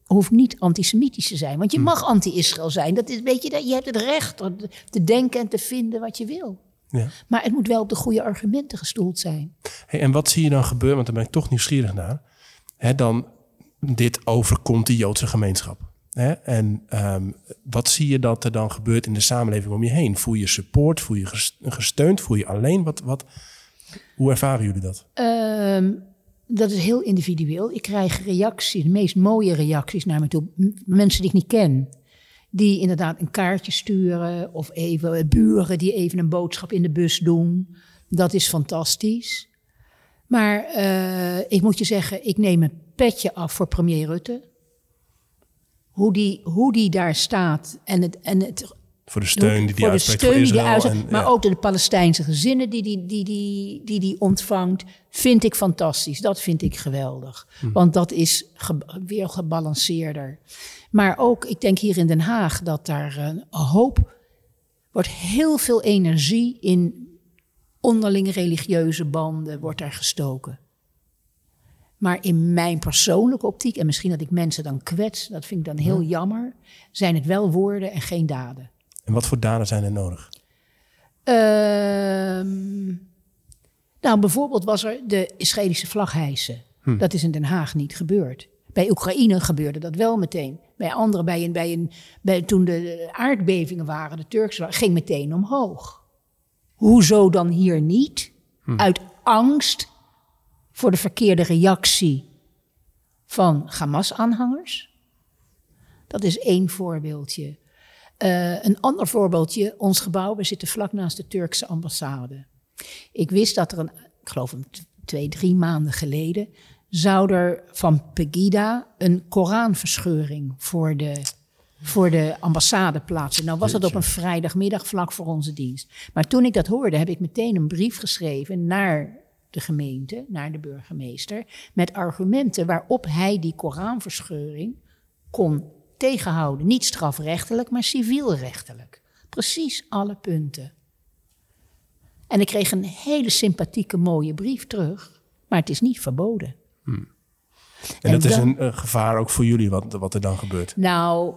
hoeft niet antisemitisch te zijn. Want je mag anti-Israël zijn. Dat is, weet je, je hebt het recht om te denken en te vinden wat je wil. Ja. Maar het moet wel op de goede argumenten gestoeld zijn. Hey, en wat zie je dan gebeuren? Want daar ben ik toch nieuwsgierig naar. Hè, dan dit overkomt die Joodse gemeenschap. Hè? En ehm, wat zie je dat er dan gebeurt in de samenleving om je heen? Voel je support? Voel je ges- gesteund? Voel je alleen? Wat, wat, hoe ervaren jullie dat? Ehm, dat is heel individueel. Ik krijg reacties, de meest mooie reacties naar me toe. Mensen die ik niet ken. Die inderdaad een kaartje sturen. Of even eh, buren die even een boodschap in de bus doen. Dat is fantastisch. Maar eh, ik moet je zeggen, ik neem een petje af voor premier Rutte. Hoe die, hoe die daar staat en het, en het Voor de steun die die uitspreekt steun voor die die Israël. uitspreekt, en, maar ja. ook de Palestijnse gezinnen die die, die, die, die die ontvangt, vind ik fantastisch. Dat vind ik geweldig. Hm. Want dat is ge- weer gebalanceerder. Maar ook, ik denk hier in Den Haag, dat daar een hoop, wordt heel veel energie in onderlinge religieuze banden, wordt daar gestoken. Maar in mijn persoonlijke optiek, en misschien dat ik mensen dan kwets, dat vind ik dan heel jammer, zijn het wel woorden en geen daden. En wat voor daden zijn er nodig? Ehm, nou, bijvoorbeeld was er de Israëlische vlag hijsen. Dat is in Den Haag niet gebeurd. Bij Oekraïne gebeurde dat wel meteen. Bij anderen, bij een, bij een, bij, toen de aardbevingen waren, de Turkse ging meteen omhoog. Hoezo dan hier niet? Uit angst voor de verkeerde reactie van Hamas-aanhangers. Dat is één voorbeeldje. Eh, een ander voorbeeldje, ons gebouw, we zitten vlak naast de Turkse ambassade. Ik wist dat er een, ik geloof een twee, drie maanden geleden, zou er van Pegida een Koranverscheuring voor de, voor de ambassade plaatsen. Nou was dat op een vrijdagmiddag vlak voor onze dienst. Maar toen ik dat hoorde, heb ik meteen een brief geschreven naar de gemeente, naar de burgemeester, met argumenten waarop hij die Koranverscheuring kon tegenhouden. Niet strafrechtelijk, maar civielrechtelijk. Precies alle punten. En ik kreeg een hele sympathieke, mooie brief terug, maar het is niet verboden. En, En dat is een eh, gevaar ook voor jullie, wat, wat er dan gebeurt. Nou,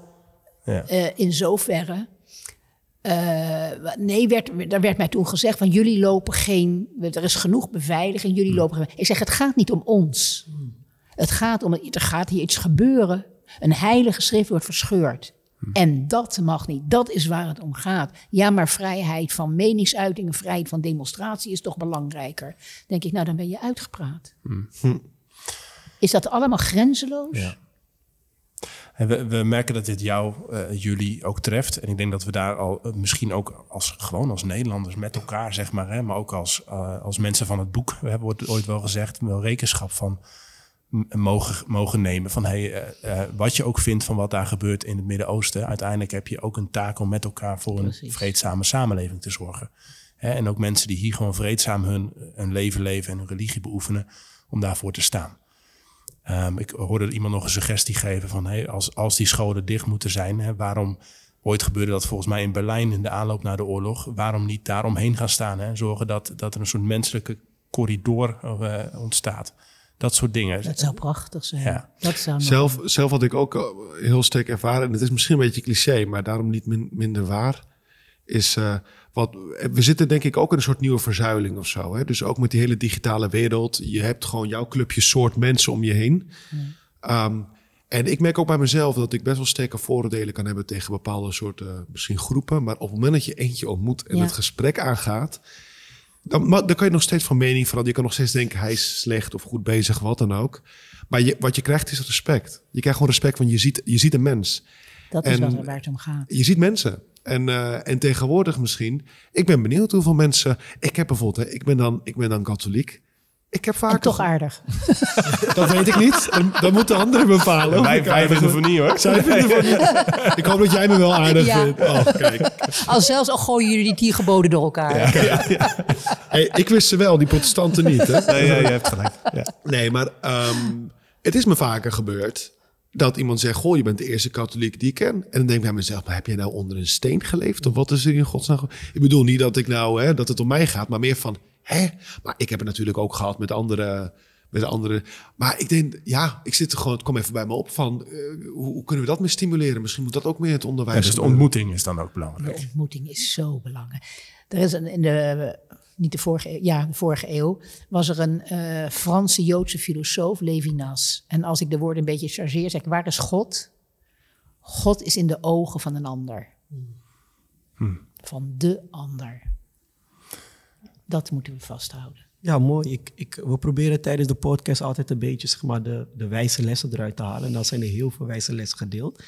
Ja. eh, in zoverre. eh, nee, werd, er werd mij toen gezegd van jullie lopen geen, er is genoeg beveiliging, jullie lopen geen. Ik zeg, het gaat niet om ons. Het gaat om, er gaat hier iets gebeuren. Een heilige schrift wordt verscheurd. En dat mag niet. Dat is waar het om gaat. Ja, maar vrijheid van meningsuiting en vrijheid van demonstratie is toch belangrijker. Denk ik, nou dan ben je uitgepraat. Is dat allemaal grenzeloos? Ja. We, we merken dat dit jou, eh, jullie ook treft. En ik denk dat we daar al eh, misschien ook als, gewoon als Nederlanders met elkaar, zeg maar, hè, maar ook als, eh, als mensen van het boek, we hebben ooit wel gezegd, wel rekenschap van mogen, mogen nemen. Van hey, eh, eh, wat je ook vindt van wat daar gebeurt in het Midden-Oosten, uiteindelijk heb je ook een taak om met elkaar voor een vreedzame samenleving te zorgen. Hè, en ook mensen die hier gewoon vreedzaam hun, hun leven leven en hun religie beoefenen, om daarvoor te staan. Ehm, ik hoorde iemand nog een suggestie geven van hey, als, als die scholen dicht moeten zijn, hè, waarom ooit gebeurde dat volgens mij in Berlijn in de aanloop naar de oorlog, waarom niet daaromheen gaan staan en zorgen dat, dat er een soort menselijke corridor eh, ontstaat. Dat soort dingen. Dat zou prachtig zijn. Ja. Dat zou Zelf, zelf had ik ook eh, heel sterk ervaren, en het is misschien een beetje cliché, maar daarom niet min- minder waar, is eh, wat we zitten denk ik ook in een soort nieuwe verzuiling of zo. Hè? Dus ook met die hele digitale wereld, je hebt gewoon jouw clubje soort mensen om je heen. Ehm, en ik merk ook bij mezelf dat ik best wel sterke vooroordelen kan hebben tegen bepaalde soorten misschien groepen, maar op het moment dat je eentje ontmoet en Ja. het gesprek aangaat, dan, maar, dan kan je nog steeds van mening veranderen. Je kan nog steeds denken, hij is slecht of goed bezig, wat dan ook. Maar je, wat je krijgt is respect. Je krijgt gewoon respect, want je ziet, je ziet een mens. Dat is wat, waar het om gaat. Je ziet mensen. En, eh, en tegenwoordig misschien, ik ben benieuwd hoeveel mensen... Ik heb bijvoorbeeld, hè, ik, ben dan, ik ben dan katholiek. Ik heb vaak... En toch aardig. (laughs) Dat weet ik niet. Dan, dan moeten anderen bepalen. wij, wij vinden van niet hoor. Zij vinden van niet. (laughs) Ik hoop dat jij me wel aardig Ja. vindt. Oh, kijk. Al zelfs al gooien jullie die tien geboden door elkaar. Hey, ik wist ze wel, die protestanten niet. Hè? Nee, ja, je hebt gelijk. Ja. Nee, maar ehm, het is me vaker gebeurd dat iemand zegt: Goh, je bent de eerste katholiek die ik ken. En dan denk ik bij mezelf: Maar heb jij nou onder een steen geleefd? Of wat is er in godsnaam? Ik bedoel niet dat ik nou hè, dat het om mij gaat, maar meer van: Hè? Maar ik heb het natuurlijk ook gehad met andere. Met andere. Maar ik denk, ja, ik zit er gewoon, het kwam even bij me op van, eh, hoe, hoe kunnen we dat meer stimuleren? Misschien moet dat ook meer in het onderwijs. Ja, dus de ontmoeting is dan ook De belangrijk. ontmoeting is zo belangrijk. Er is een, in de, niet de vorige, eeuw- ja, de vorige eeuw, was er een eh, Franse Joodse filosoof, Levinas. En als ik de woorden een beetje chargeer, zeg ik, waar is God? God is in de ogen van een ander. Van de ander. Dat moeten we vasthouden. Ja, mooi. Ik, ik, we proberen tijdens de podcast altijd een beetje zeg maar, de, de wijze lessen eruit te halen. En dan zijn er heel veel wijze lessen gedeeld.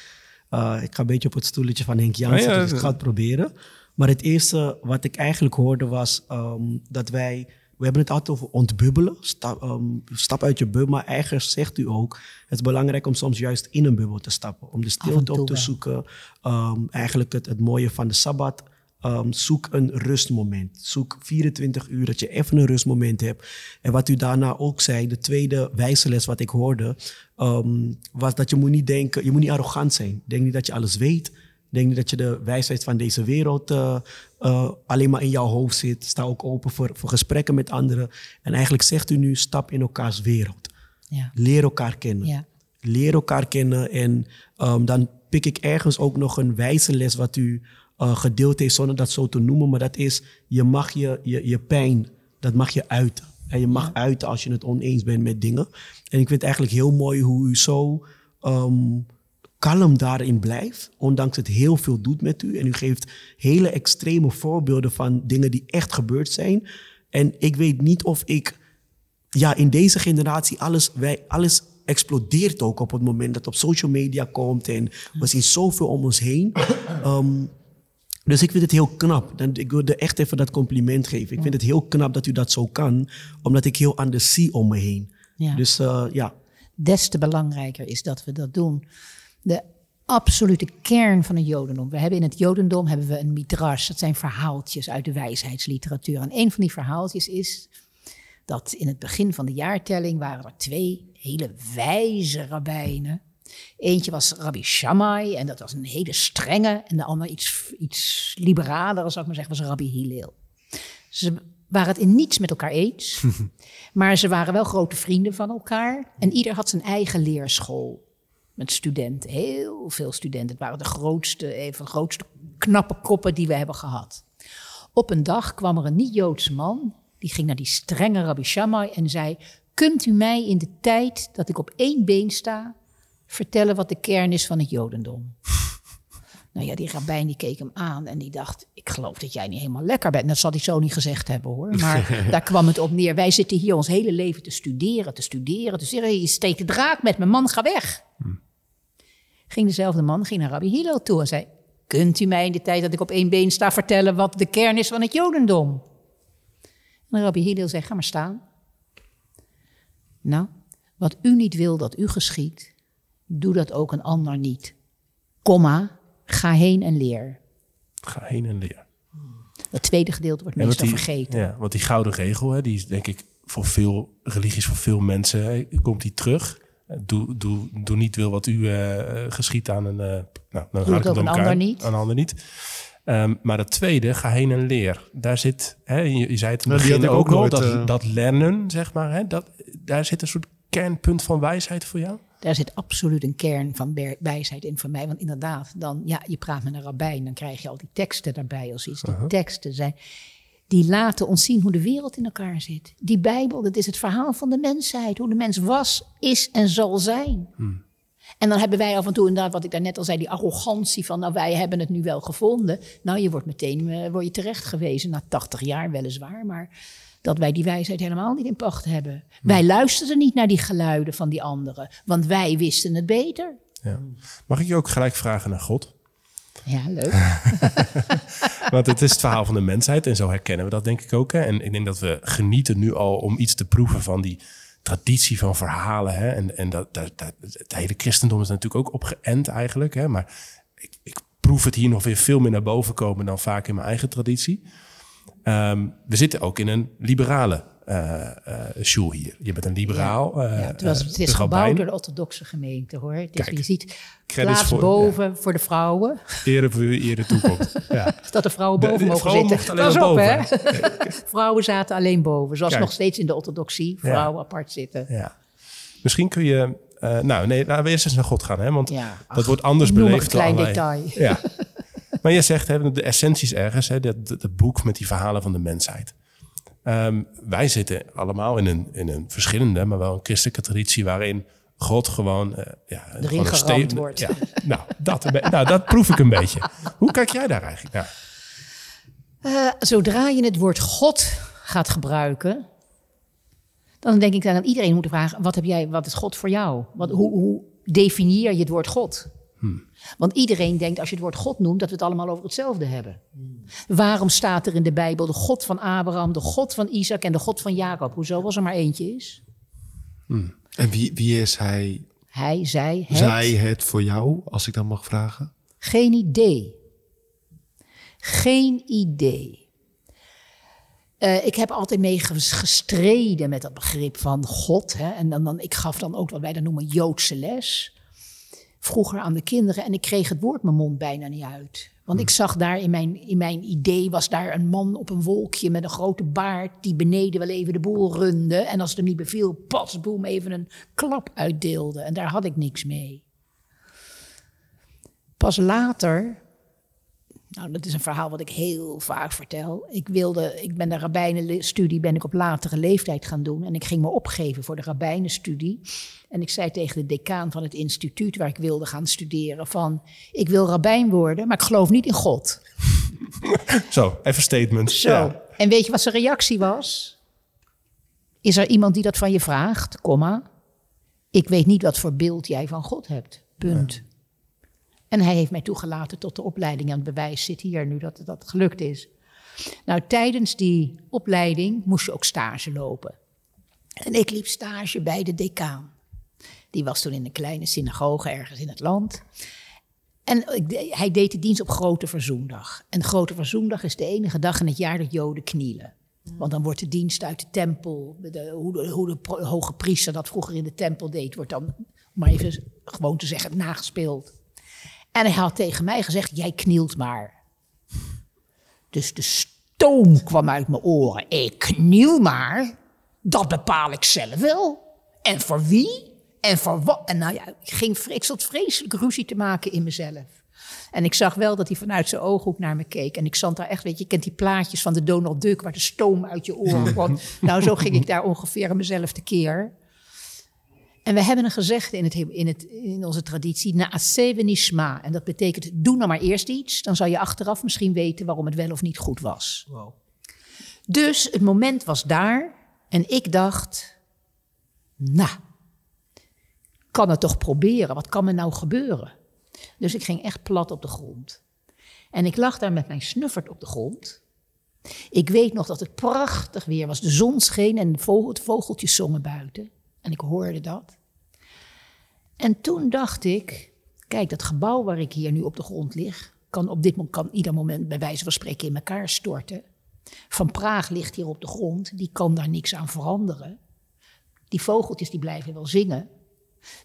Uh, ik ga een beetje op het stoeltje van Henk Jansen, Oh ja, dus ik ga het proberen. Maar het eerste wat ik eigenlijk hoorde was um, dat wij... We hebben het altijd over ontbubbelen. Stap, um, stap uit je bubbel. Maar eigenlijk zegt u ook... Het is belangrijk om soms juist in een bubbel te stappen. Om de stilte op te wel. zoeken. Um, eigenlijk het, het mooie van de Sabbat. Um, zoek een rustmoment. Zoek 24 uur dat je even een rustmoment hebt. En wat u daarna ook zei, de tweede wijze les wat ik hoorde, um, was dat je moet niet denken, je moet niet arrogant zijn. Denk niet dat je alles weet. Denk niet dat je de wijsheid van deze wereld uh, uh, alleen maar in jouw hoofd zit. Sta ook open voor, voor gesprekken met anderen. En eigenlijk zegt u nu, stap in elkaars wereld. Ja. Leer elkaar kennen. Ja. Leer elkaar kennen. En ehm, dan pik ik ergens ook nog een wijze les wat u eh, gedeeld heeft, zonder dat zo te noemen. Maar dat is, je mag je, je, je pijn, dat mag je uiten. En je mag uiten als je het oneens bent met dingen. En ik vind het eigenlijk heel mooi hoe u zo ehm, kalm daarin blijft. Ondanks het heel veel doet met u. En u geeft hele extreme voorbeelden van dingen die echt gebeurd zijn. En ik weet niet of ik ja, in deze generatie, alles, wij, alles explodeert ook op het moment dat het op social media komt. En we zien zoveel om ons heen. Ehm, dus ik vind het heel knap. Ik wilde echt even dat compliment geven. Ik vind het heel knap dat u dat zo kan, omdat ik heel anders zie om me heen. Ja. Dus eh, ja, des te belangrijker is dat we dat doen. De absolute kern van het Jodendom. We hebben in het Jodendom hebben we een midrash. Dat zijn verhaaltjes uit de wijsheidsliteratuur. En een van die verhaaltjes is dat in het begin van de jaartelling waren er twee hele wijze rabbijnen. Eentje was Rabbi Shammai en dat was een hele strenge. En de ander iets, iets liberaler, zou ik maar zeggen, was Rabbi Hillel. Ze waren het in niets met elkaar eens. (laughs) maar ze waren wel grote vrienden van elkaar. En ieder had zijn eigen leerschool. Met studenten, heel veel studenten. Het waren de grootste, even de grootste knappe koppen die we hebben gehad. Op een dag kwam er een niet-Joodse man. Die ging naar die strenge Rabbi Shammai en zei... Kunt u mij in de tijd dat ik op één been sta... vertellen wat de kern is van het Jodendom? (laughs) Nou ja, die rabbijn die keek hem aan en die dacht... ik geloof dat jij niet helemaal lekker bent. Dat zal hij zo niet gezegd hebben hoor. Maar (laughs) daar kwam het op neer. Wij zitten hier ons hele leven te studeren, te studeren, te studeren. Je steekt de draak met mijn man, ga weg. Ging dezelfde man ging naar Rabbi Hillel toe en zei... Kunt u mij in de tijd dat ik op één been sta vertellen... wat de kern is van het Jodendom? En Rabbi Hillel zei, ga maar staan. Nou, wat u niet wil dat u geschiet... doe dat ook een ander niet. Komma, ga heen en leer. Ga heen en leer. Het tweede gedeelte wordt meestal die, vergeten. Ja, want die gouden regel, hè, die is denk ik voor veel religies, voor veel mensen, hè, komt die terug. Doe, doe, doe niet wil wat u eh geschiet aan een... eh nou, dan Doe gaat het ander niet. Aan een ander niet. Ehm, maar het tweede, ga heen en leer. Daar zit, hè, je, je zei het in het die begin ik ook ook al, nooit, dat, eh, dat lernen, zeg maar. Hè, dat, daar zit een soort kernpunt van wijsheid voor jou. Daar zit absoluut een kern van wijsheid in voor mij. Want inderdaad, dan, ja, je praat met een rabbijn, dan krijg je al die teksten daarbij als iets. Die teksten zijn, die laten ons zien hoe de wereld in elkaar zit. Die Bijbel, dat is het verhaal van de mensheid. Hoe de mens was, is en zal zijn. En dan hebben wij af en toe inderdaad, wat ik daarnet al zei, die arrogantie van, nou wij hebben het nu wel gevonden. Nou, je wordt meteen eh, word je terecht gewezen, na 80 jaar weliswaar, maar dat wij die wijsheid helemaal niet in pacht hebben. Wij luisterden niet naar die geluiden van die anderen, want wij wisten het beter. Ja. Mag ik je ook gelijk vragen naar God? Ja, leuk. (laughs) Want het is het verhaal van de mensheid en zo herkennen we dat denk ik ook. Hè? En ik denk dat we genieten nu al om iets te proeven van die traditie van verhalen. Hè? En, en dat, dat, dat, het hele christendom is natuurlijk ook opgeënt eigenlijk. Hè? Maar ik, ik proef het hier nog weer veel meer naar boven komen dan vaak in mijn eigen traditie. Ehm, we zitten ook in een liberale shul hier. Je bent een liberaal. eh, Ja, het, was, het is gebouwd door de orthodoxe gemeente hoor. Kijk, je ziet plaats voor- boven voor de vrouwen. (laughs) Ere voor wie ere toekomt. Ja. (laughs) Dat de vrouwen De- boven de mogen vrouwen zitten. Pas op hè. (laughs) vrouwen zaten alleen boven. Zoals Kijk. nog steeds in de orthodoxie. Vrouwen apart zitten. Ja. Misschien kun je... nou, nee, laten we eerst eens naar God gaan. Hè? Want Ja, dat wordt anders ik noem beleefd. een klein dan wij. detail. Ja. Maar je zegt, hè, de essentie is ergens, hè, dat, dat, dat boek met die verhalen van de mensheid. Ehm, wij zitten allemaal in een, in een verschillende, maar wel een christelijke traditie waarin God gewoon... eh ja, Erin geramd wordt. Ja, nou, dat, nou, dat proef ik een beetje. Hoe kijk jij daar eigenlijk naar? Eh, zodra je het woord God gaat gebruiken, dan denk ik dat aan iedereen moet vragen: wat heb jij, wat is God voor jou? Wat, hoe, hoe definieer je het woord God? Want iedereen denkt als je het woord God noemt dat we het allemaal over hetzelfde hebben. Waarom staat er in de Bijbel de God van Abraham, de God van Isaac en de God van Jacob? Hoezo als er maar eentje is? En wie, wie is hij, Hij, zij, het. zij, het voor jou, als ik dan mag vragen? Geen idee. Geen idee. Eh, ik heb altijd mee ges- gestreden met dat begrip van God. Hè? En dan, dan, ik gaf dan ook wat wij dan noemen Joodse les. Vroeger aan de kinderen en ik kreeg het woord mijn mond bijna niet uit. Want ik zag daar in mijn, in mijn idee was daar een man op een wolkje met een grote baard die beneden wel even de boel runde. En als het hem niet beviel, pas boem, even een klap uitdeelde. En daar had ik niks mee. Pas later, nou dat is een verhaal wat ik heel vaak vertel. Ik, wilde, ik ben de rabbijnenstudie ben ik op latere leeftijd gaan doen. En ik ging me opgeven voor de rabbijnenstudie. En ik zei tegen de decaan van het instituut waar ik wilde gaan studeren van... ik wil rabbijn worden, maar ik geloof niet in God. (laughs) Zo, even statement. Zo. Ja. En weet je wat zijn reactie was? Is er iemand die dat van je vraagt, komma? Ik weet niet wat voor beeld jij van God hebt. Punt. En hij heeft mij toegelaten tot de opleiding. En het bewijs zit hier nu dat dat gelukt is. Nou, tijdens die opleiding moest je ook stage lopen. En ik liep stage bij de decaan. Die was toen in een kleine synagoge ergens in het land. En hij deed de dienst op Grote Verzoendag. En Grote Verzoendag is de enige dag in het jaar dat Joden knielen. Want dan wordt de dienst uit de tempel, de, hoe, de, de hoge priester dat vroeger in de tempel deed, wordt dan, om maar even gewoon te zeggen, nagespeeld. En hij had tegen mij gezegd, jij knielt maar. Dus de stoom kwam uit mijn oren. Ik kniel maar, dat bepaal ik zelf wel. En voor wie? En voor wat? En nou ja, ik, ging, ik zat vreselijk ruzie te maken in mezelf. En ik zag wel dat hij vanuit zijn ooghoek naar me keek. En ik zat daar echt, weet je, je kent die plaatjes van de Donald Duck... waar de stoom uit je oren kwam. (laughs) nou, zo ging ik daar ongeveer mezelf tekeer. En we hebben een gezegde in, het, in, het, in onze traditie, na'aseh nishma. En dat betekent, doe nou maar eerst iets, dan zal je achteraf misschien weten waarom het wel of niet goed was. Dus het moment was daar en ik dacht, nou, kan het toch proberen, wat kan me nou gebeuren? Dus ik ging echt plat op de grond. En ik lag daar met mijn snuffert op de grond. Ik weet nog dat het prachtig weer was. De zon scheen en de vogeltjes zongen buiten. En ik hoorde dat. En toen dacht ik, kijk, dat gebouw waar ik hier nu op de grond lig, kan op dit moment, kan ieder moment bij wijze van spreken in elkaar storten. Van Praag ligt hier op de grond, die kan daar niks aan veranderen. Die vogeltjes die blijven wel zingen.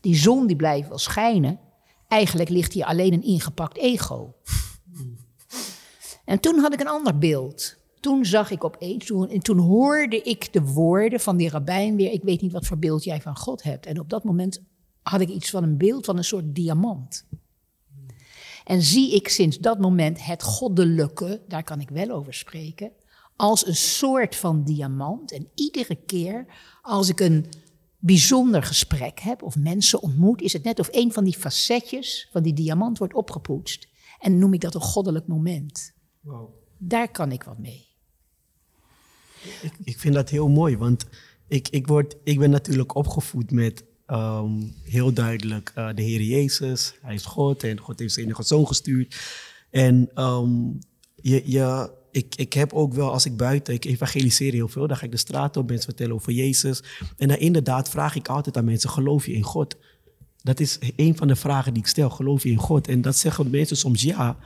Die zon die blijft wel schijnen. Eigenlijk ligt hier alleen een ingepakt ego. En toen had ik een ander beeld. Toen zag ik opeens, toen, en toen hoorde ik de woorden van die rabbijn weer. Ik weet niet wat voor beeld jij van God hebt. En op dat moment had ik iets van een beeld van een soort diamant. En zie ik sinds dat moment het goddelijke, daar kan ik wel over spreken, als een soort van diamant. En iedere keer als ik een bijzonder gesprek heb of mensen ontmoet, is het net of een van die facetjes van die diamant wordt opgepoetst. En noem ik dat een goddelijk moment. Wauw. Daar kan ik wat mee. Ik, vind dat heel mooi, want ik, ik, word, ik ben natuurlijk opgevoed met ehm, heel duidelijk eh, de Heer Jezus. Hij is God en God heeft zijn enige zoon gestuurd. En ehm, je, je, ik, ik heb ook wel, als ik buiten, ik evangeliseer heel veel, dan ga ik de straat op, mensen vertellen over Jezus. En dan inderdaad vraag ik altijd aan mensen, geloof je in God? Dat is een van de vragen die ik stel, geloof je in God? En dat zeggen mensen soms ja.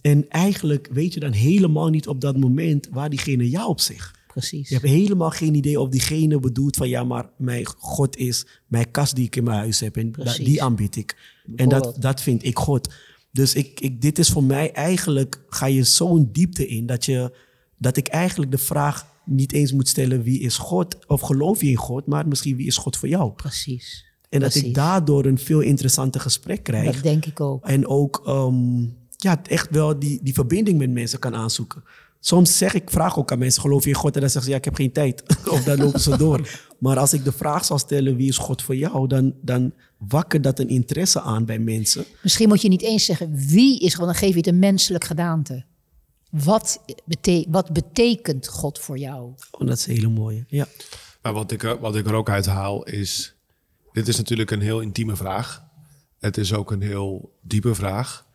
En eigenlijk weet je dan helemaal niet op dat moment waar diegene ja op zegt. Precies. Je hebt helemaal geen idee of diegene bedoelt van ja, maar mijn God is mijn kast die ik in mijn huis heb en da- die aanbied ik. En dat, dat vind ik God. Dus ik, ik, dit is voor mij eigenlijk, ga je zo'n diepte in dat, je, dat ik eigenlijk de vraag niet eens moet stellen wie is God of geloof je in God, maar misschien wie is God voor jou. Precies. En dat ik daardoor een veel interessanter gesprek krijg. Dat denk ik ook. En ook ehm, ja, echt wel die, die verbinding met mensen kan aanzoeken. Soms zeg ik, vraag ook aan mensen, geloof je in God? En dan zeggen ze, ja, ik heb geen tijd. (laughs) of dan lopen ze door. Maar als ik de vraag zal stellen, wie is God voor jou? Dan, dan wakkert dat een interesse aan bij mensen. Misschien moet je niet eens zeggen wie is, want dan geef je het een menselijk gedaante. Wat, bete- wat betekent God voor jou? Oh, dat is een hele mooie. Ja. Maar wat ik, er- wat ik er ook uit haal is... Dit is natuurlijk een heel intieme vraag. Het is ook een heel diepe vraag.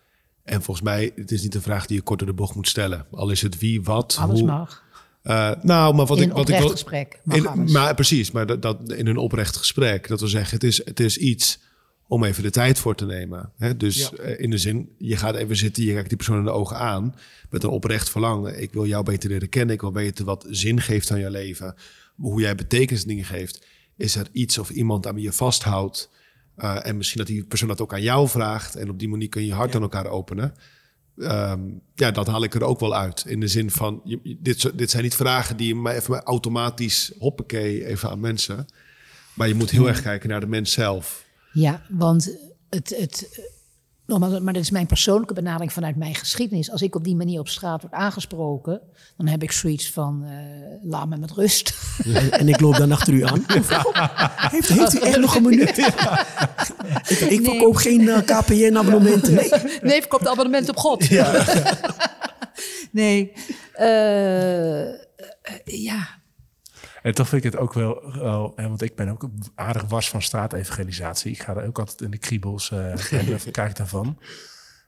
En volgens mij, het is niet een vraag die je kort door de bocht moet stellen. Al is het wie, wat, Alles hoe. mag. Eh, nou, maar wat In ik, wat ik oprecht wil, gesprek mag in- alles. maar precies, maar dat, dat in een oprecht gesprek, dat we zeggen, het is, het is iets om even de tijd voor te nemen. Hè? Dus Ja. eh, in de zin, je gaat even zitten, je kijkt die persoon in de ogen aan met een oprecht verlangen. Ik wil jou beter leren kennen, ik wil weten wat zin geeft aan je leven, hoe jij betekenis dingen geeft. Is er iets of iemand aan wie je vasthoudt, eh, en misschien dat die persoon dat ook aan jou vraagt. En op die manier kun je je hart aan elkaar openen. Ehm, ja, dat haal ik er ook wel uit. In de zin van, je- dit, dit zijn niet vragen die je mij even maar automatisch hoppakee even aan mensen. Maar je moet heel erg kijken naar de mens zelf. Ja, want het, het, nogmaals, maar dat is mijn persoonlijke benadering vanuit mijn geschiedenis. Als ik op die manier op straat word aangesproken, dan heb ik zoiets van, eh, laat me met rust. En, en ik loop dan achter u aan. (laughs) Heeft, heeft u echt nog een minuut? Ik, ik verkoop geen eh, KPN-abonnementen. Nee. Nee, verkoopt abonnement op God. (laughs) nee, eh, ja, En toch vind ik het ook wel, want ik ben ook aardig was van straatevangelisatie. Ik ga er ook altijd in de kriebels eh (laughs) en even kijk daarvan.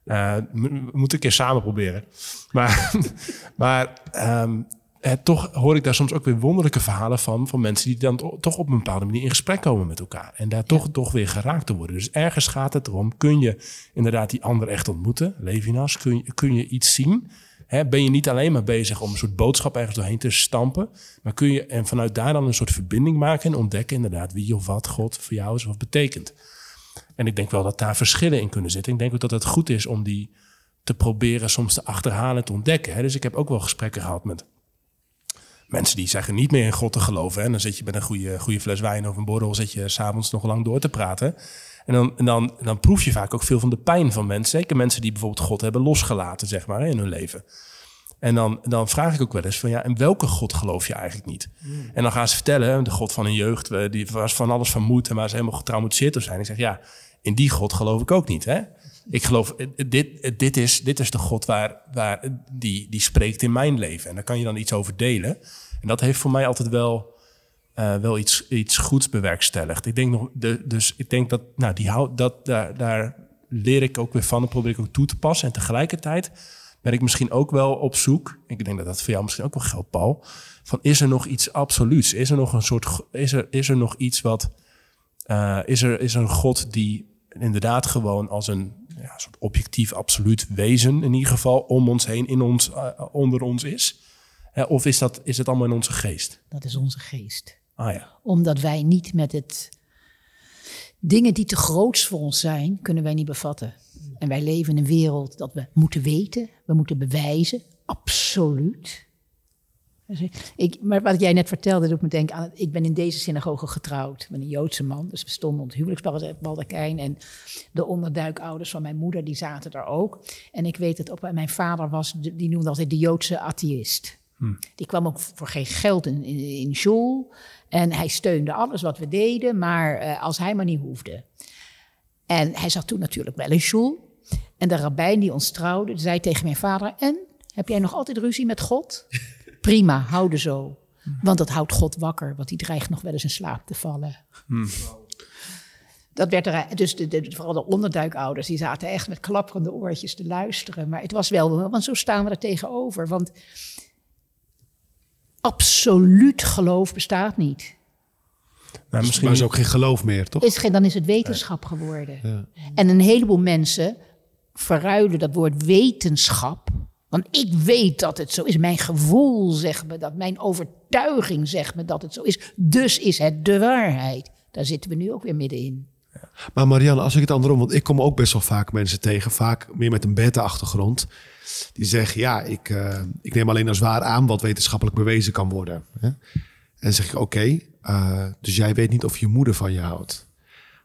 M- we moeten een keer samen proberen. Maar, (laughs) maar ehm, eh, toch hoor ik daar soms ook weer wonderlijke verhalen van. Van mensen die dan to- toch op een bepaalde manier in gesprek komen met elkaar. En daar toch, toch weer geraakt te worden. Dus ergens gaat het erom, kun je inderdaad die ander echt ontmoeten? Levinas, kun je, kun je iets zien? Ben je niet alleen maar bezig om een soort boodschap ergens doorheen te stampen. Maar kun je en vanuit daar dan een soort verbinding maken. En ontdekken inderdaad wie of wat God voor jou is of betekent. En ik denk wel dat daar verschillen in kunnen zitten. Ik denk ook dat het goed is om die te proberen soms te achterhalen en te ontdekken. Dus ik heb ook wel gesprekken gehad met mensen die zeggen niet meer in God te geloven. En dan zit je met een goede, goede fles wijn of een borrel, zit je s'avonds nog lang door te praten. En dan, en dan, dan proef je vaak ook veel van de pijn van mensen. Zeker mensen die bijvoorbeeld God hebben losgelaten, zeg maar, in hun leven. En dan, dan vraag ik ook wel eens van ja, in welke God geloof je eigenlijk niet? En dan gaan ze vertellen, de God van hun jeugd, eh, die was van alles vermoed en waar ze helemaal getraumatiseerd door zijn. Ik zeg ja, in die God geloof ik ook niet. Hè? Ik geloof, eh, dit, eh, dit, is, dit is de God waar, waar, die, die spreekt in mijn leven. En daar kan je dan iets over delen. En dat heeft voor mij altijd wel, eh, wel iets, iets goeds bewerkstelligd. Ik denk nog, de, dus ik denk dat, nou, die hou, dat, daar, daar leer ik ook weer van en probeer ik ook toe te passen. En tegelijkertijd ben ik misschien ook wel op zoek. Ik denk dat dat voor jou misschien ook wel geldt, Paul. Van is er nog iets absoluuts? Is er nog een soort, is er, is er nog iets wat, eh, is, er, is er een God die inderdaad gewoon als een ja, soort objectief absoluut wezen in ieder geval om ons heen, in ons, eh, onder ons is? Of is, dat, is het allemaal in onze geest? dat is onze geest. Ah ja. Omdat wij niet met het... Dingen die te groots voor ons zijn, kunnen wij niet bevatten. En wij leven in een wereld dat we moeten weten, we moeten bewijzen. Absoluut. Dus ik- maar wat jij net vertelde, doet me denken aan... Ik ben in deze synagoge getrouwd met een Joodse man. Dus we stonden op het huwelijksbaldakijn. En de onderduikouders van mijn moeder, die zaten daar ook. En ik weet het ook, mijn vader was, die noemde altijd de Joodse atheïst. Die kwam ook voor geen geld in, in, in school. En hij steunde alles wat we deden, maar eh, als hij maar niet hoefde. En hij zat toen natuurlijk wel in school. En de rabbijn die ons trouwde, zei tegen mijn vader... En, heb jij nog altijd ruzie met God? (laughs) Prima, houden zo. Want dat houdt God wakker, want die dreigt nog wel eens in slaap te vallen. Dat werd er, dus de, de, vooral de onderduikouders, die zaten echt met klapperende oortjes te luisteren. Maar het was wel, want zo staan we er tegenover. Want absoluut geloof bestaat niet. Nou, misschien Maar is ook geen geloof meer, toch? Is, geen- dan is het wetenschap geworden. En een heleboel mensen verruilen dat woord wetenschap. Want ik weet dat het zo is. Mijn gevoel zegt me dat. Mijn overtuiging zegt me dat het zo is. Dus is het de waarheid. Daar zitten we nu ook weer middenin. Maar Marianne, als ik het andersom, want ik kom ook best wel vaak mensen tegen, vaak meer met een beta-achtergrond, die zeggen: Ja, ik, eh, ik neem alleen als waar aan wat wetenschappelijk bewezen kan worden. Hè? En dan zeg ik: Oké, eh, dus jij weet niet of je moeder van je houdt.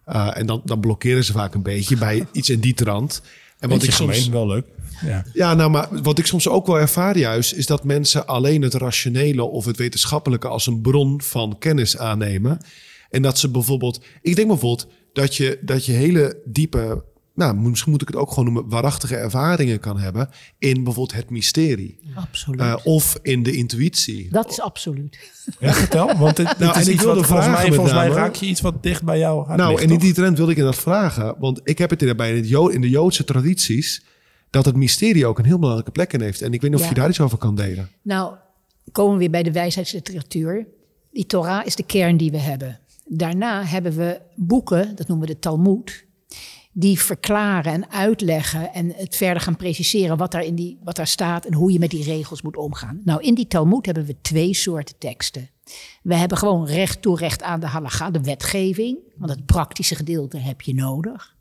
Eh, en dan, dan blokkeren ze vaak een beetje bij iets in die trant. En wat ik soms. wel leuk. Ja. Ja, nou, maar wat ik soms ook wel ervaar juist, is dat mensen alleen het rationele of het wetenschappelijke als een bron van kennis aannemen. En dat ze bijvoorbeeld, ik denk bijvoorbeeld dat je, dat je hele diepe, nou, misschien moet ik het ook gewoon noemen, waarachtige ervaringen kan hebben in bijvoorbeeld het mysterie. Absoluut. Eh, of in de intuïtie. dat is absoluut. Ja, vertel. Want dit, (laughs) dit Nou, is en ik iets wilde wat volgens vragen mij, volgens mij raak je iets wat dicht bij jou Nou, ligt, en in die trend wilde ik inderdaad vragen. Want ik heb het inderdaad bij het Jo- in de Joodse tradities... dat het mysterie ook een heel belangrijke plek in heeft. En ik weet niet of Ja. je daar iets over kan delen. Nou, komen we weer bij de wijsheidsliteratuur. Die Torah is de kern die we hebben. Daarna hebben we boeken, dat noemen we de Talmud, die verklaren en uitleggen en het verder gaan preciseren wat daar, in die, wat daar staat en hoe je met die regels moet omgaan. Nou, in die Talmud hebben we twee soorten teksten. We hebben gewoon recht toe recht aan de halacha, de wetgeving. Want het praktische gedeelte heb je nodig.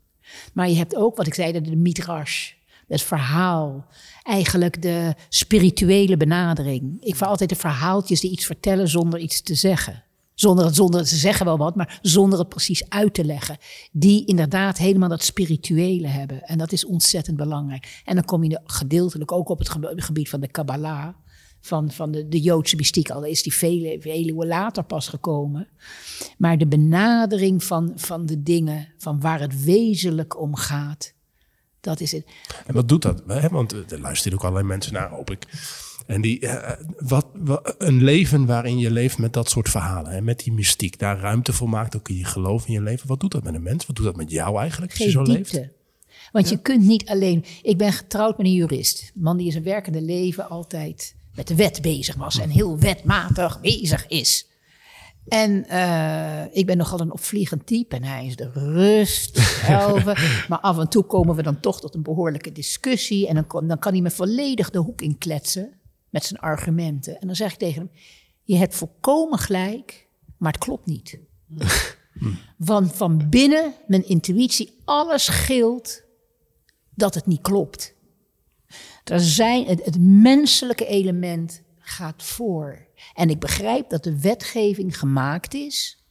Maar je hebt ook, wat ik zei, de midrash. Het verhaal. Eigenlijk de spirituele benadering. Ik vind altijd de verhaaltjes die iets vertellen zonder iets te zeggen. Zonder, zonder ze zeggen wel wat, maar zonder het precies uit te leggen. Die inderdaad helemaal dat spirituele hebben. En dat is ontzettend belangrijk. En dan kom je gedeeltelijk ook op het gebied van de Kabbalah. Van, van de, de Joodse mystiek, al is die vele, vele later pas gekomen. Maar de benadering van, van de dingen, van waar het wezenlijk om gaat, dat is het. En wat doet dat? Want er luisteren ook allerlei mensen naar, hoop ik. En die, uh, wat, wat, een leven waarin je leeft met dat soort verhalen, hè, met die mystiek, daar ruimte voor maakt, ook in je geloof in je leven. Wat doet dat met een mens? Wat doet dat met jou eigenlijk als je zo diepte. leeft? Want je kunt niet alleen. Ik ben getrouwd met een jurist, een man die in zijn werkende leven altijd met de wet bezig was en heel wetmatig bezig is. En uh, ik ben nogal een opvliegend type en hij is de rust, (laughs) maar af en toe komen we dan toch tot een behoorlijke discussie. En dan, kon, dan kan hij me volledig de hoek in kletsen met zijn argumenten. En dan zeg ik tegen hem, je hebt volkomen gelijk, maar het klopt niet. (laughs) Want van binnen mijn intuïtie alles gilt dat het niet klopt. Er zijn, het, het menselijke element gaat voor. En ik begrijp dat de wetgeving gemaakt is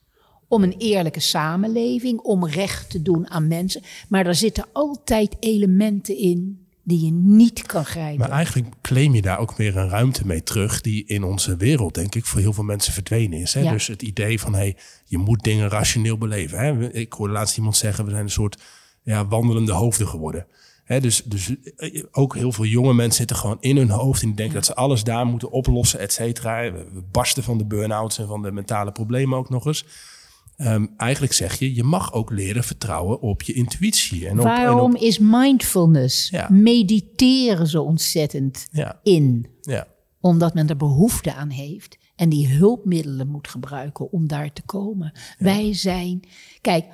om een eerlijke samenleving, om recht te doen aan mensen. Maar er zitten altijd elementen in die je niet kan grijpen. Maar eigenlijk claim je daar ook weer een ruimte mee terug, die in onze wereld, denk ik, voor heel veel mensen verdwenen is. Hè? Ja. Dus het idee van, hey, je moet dingen rationeel beleven. Hè? Ik hoorde laatst iemand zeggen, we zijn een soort ja, wandelende hoofden geworden. Hè, dus, dus eh, ook heel veel jonge mensen zitten gewoon in hun hoofd en die denken dat ze alles daar moeten oplossen, et cetera. We barsten van de burn-outs en van de mentale problemen ook nog eens. Ehm, eigenlijk zeg je, je mag ook leren vertrouwen op je intuïtie. En op, Waarom En op, is mindfulness, Ja. mediteren zo ontzettend ja, in? ja. Omdat men er behoefte aan heeft en die hulpmiddelen moet gebruiken om daar te komen. Wij zijn. Kijk,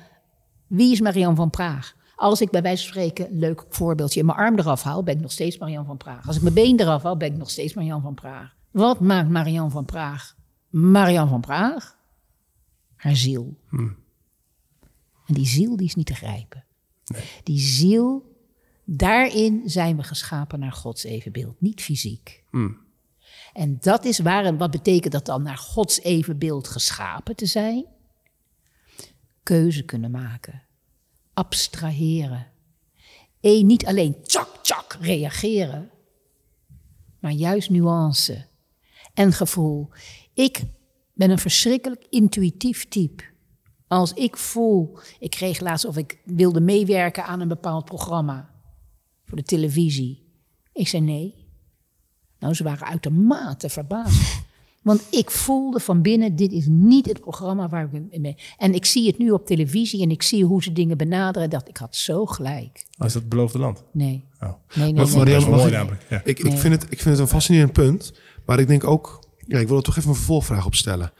wie is Marianne van Praag? Als ik bij wijze van spreken, een leuk voorbeeldje, mijn arm eraf haal, ben ik nog steeds Marianne van Praag. Als ik mijn been eraf haal, ben ik nog steeds Marianne van Praag. Wat maakt Marianne van Praag Marianne van Praag? Haar ziel. En die ziel die is niet te grijpen. Die ziel, daarin zijn we geschapen naar Gods evenbeeld, niet fysiek. En dat is waar, en wat betekent dat dan naar Gods evenbeeld geschapen te zijn? Keuze kunnen maken, abstraheren. Eén, niet alleen tjak, tjak reageren, maar juist nuance en gevoel. Ik ben een verschrikkelijk intuïtief type. Als ik voel, ik kreeg laatst of ik wilde meewerken aan een bepaald programma voor de televisie. Ik zei nee. Nou, ze waren uitermate verbaasd. (laughs) Want ik voelde van binnen, dit is niet het programma waar ik in ben. En ik zie het nu op televisie en ik zie hoe ze dingen benaderen. En dacht, ik had zo gelijk. Als het beloofde land. Nee. Oh. Nee, nee, Maar nee. Dat is mooi ik- namelijk. Ja. Ik, ik, vind het, ik vind het een fascinerend punt. Maar ik denk ook... Ja, ik wil er toch even een vervolgvraag op stellen.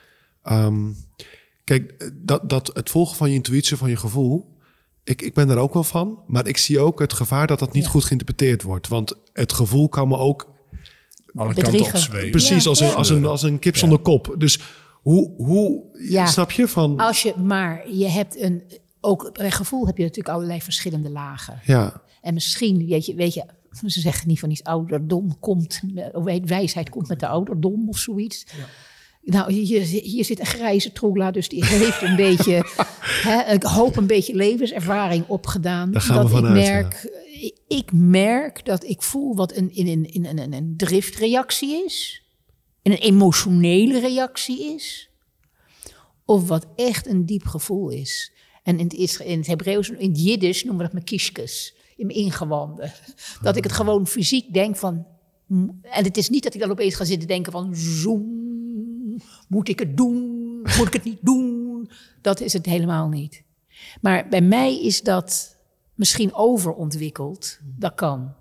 Ehm, kijk, dat, dat het volgen van je intuïtie, van je gevoel... Ik, ik ben daar ook wel van. Maar ik zie ook het gevaar dat dat niet Ja. goed geïnterpreteerd wordt. Want het gevoel kan me ook Alle kanten op zweven. precies Ja, als, een, als, een, als een kip zonder kop. Dus hoe... hoe Ja. Snap je? Van, Als je, maar je hebt een, ook bij gevoel heb je natuurlijk allerlei verschillende lagen. ja, En misschien, weet je, weet je, ze zeggen niet van iets ouderdom komt, wijsheid komt met de ouderdom of zoiets. Nou, hier, hier zit een grijze troela, dus die heeft een beetje, (laughs) hè, ik hoop een beetje levenservaring opgedaan. Daar gaan we dat ik vanuit, merk, ik, ik merk dat ik voel wat een, in, in, in, een, een driftreactie is, en een emotionele reactie is, of wat echt een diep gevoel is. En in het, in het Hebreeuws, in het Jiddisch noemen we dat mekishkes, in mijn ingewanden. Dat ik het gewoon fysiek denk van... mm, En het is niet dat ik dan opeens ga zitten denken van... Zoom, moet ik het doen? Moet ik het niet doen? Dat is het helemaal niet. Maar bij mij is dat misschien overontwikkeld. Dat kan.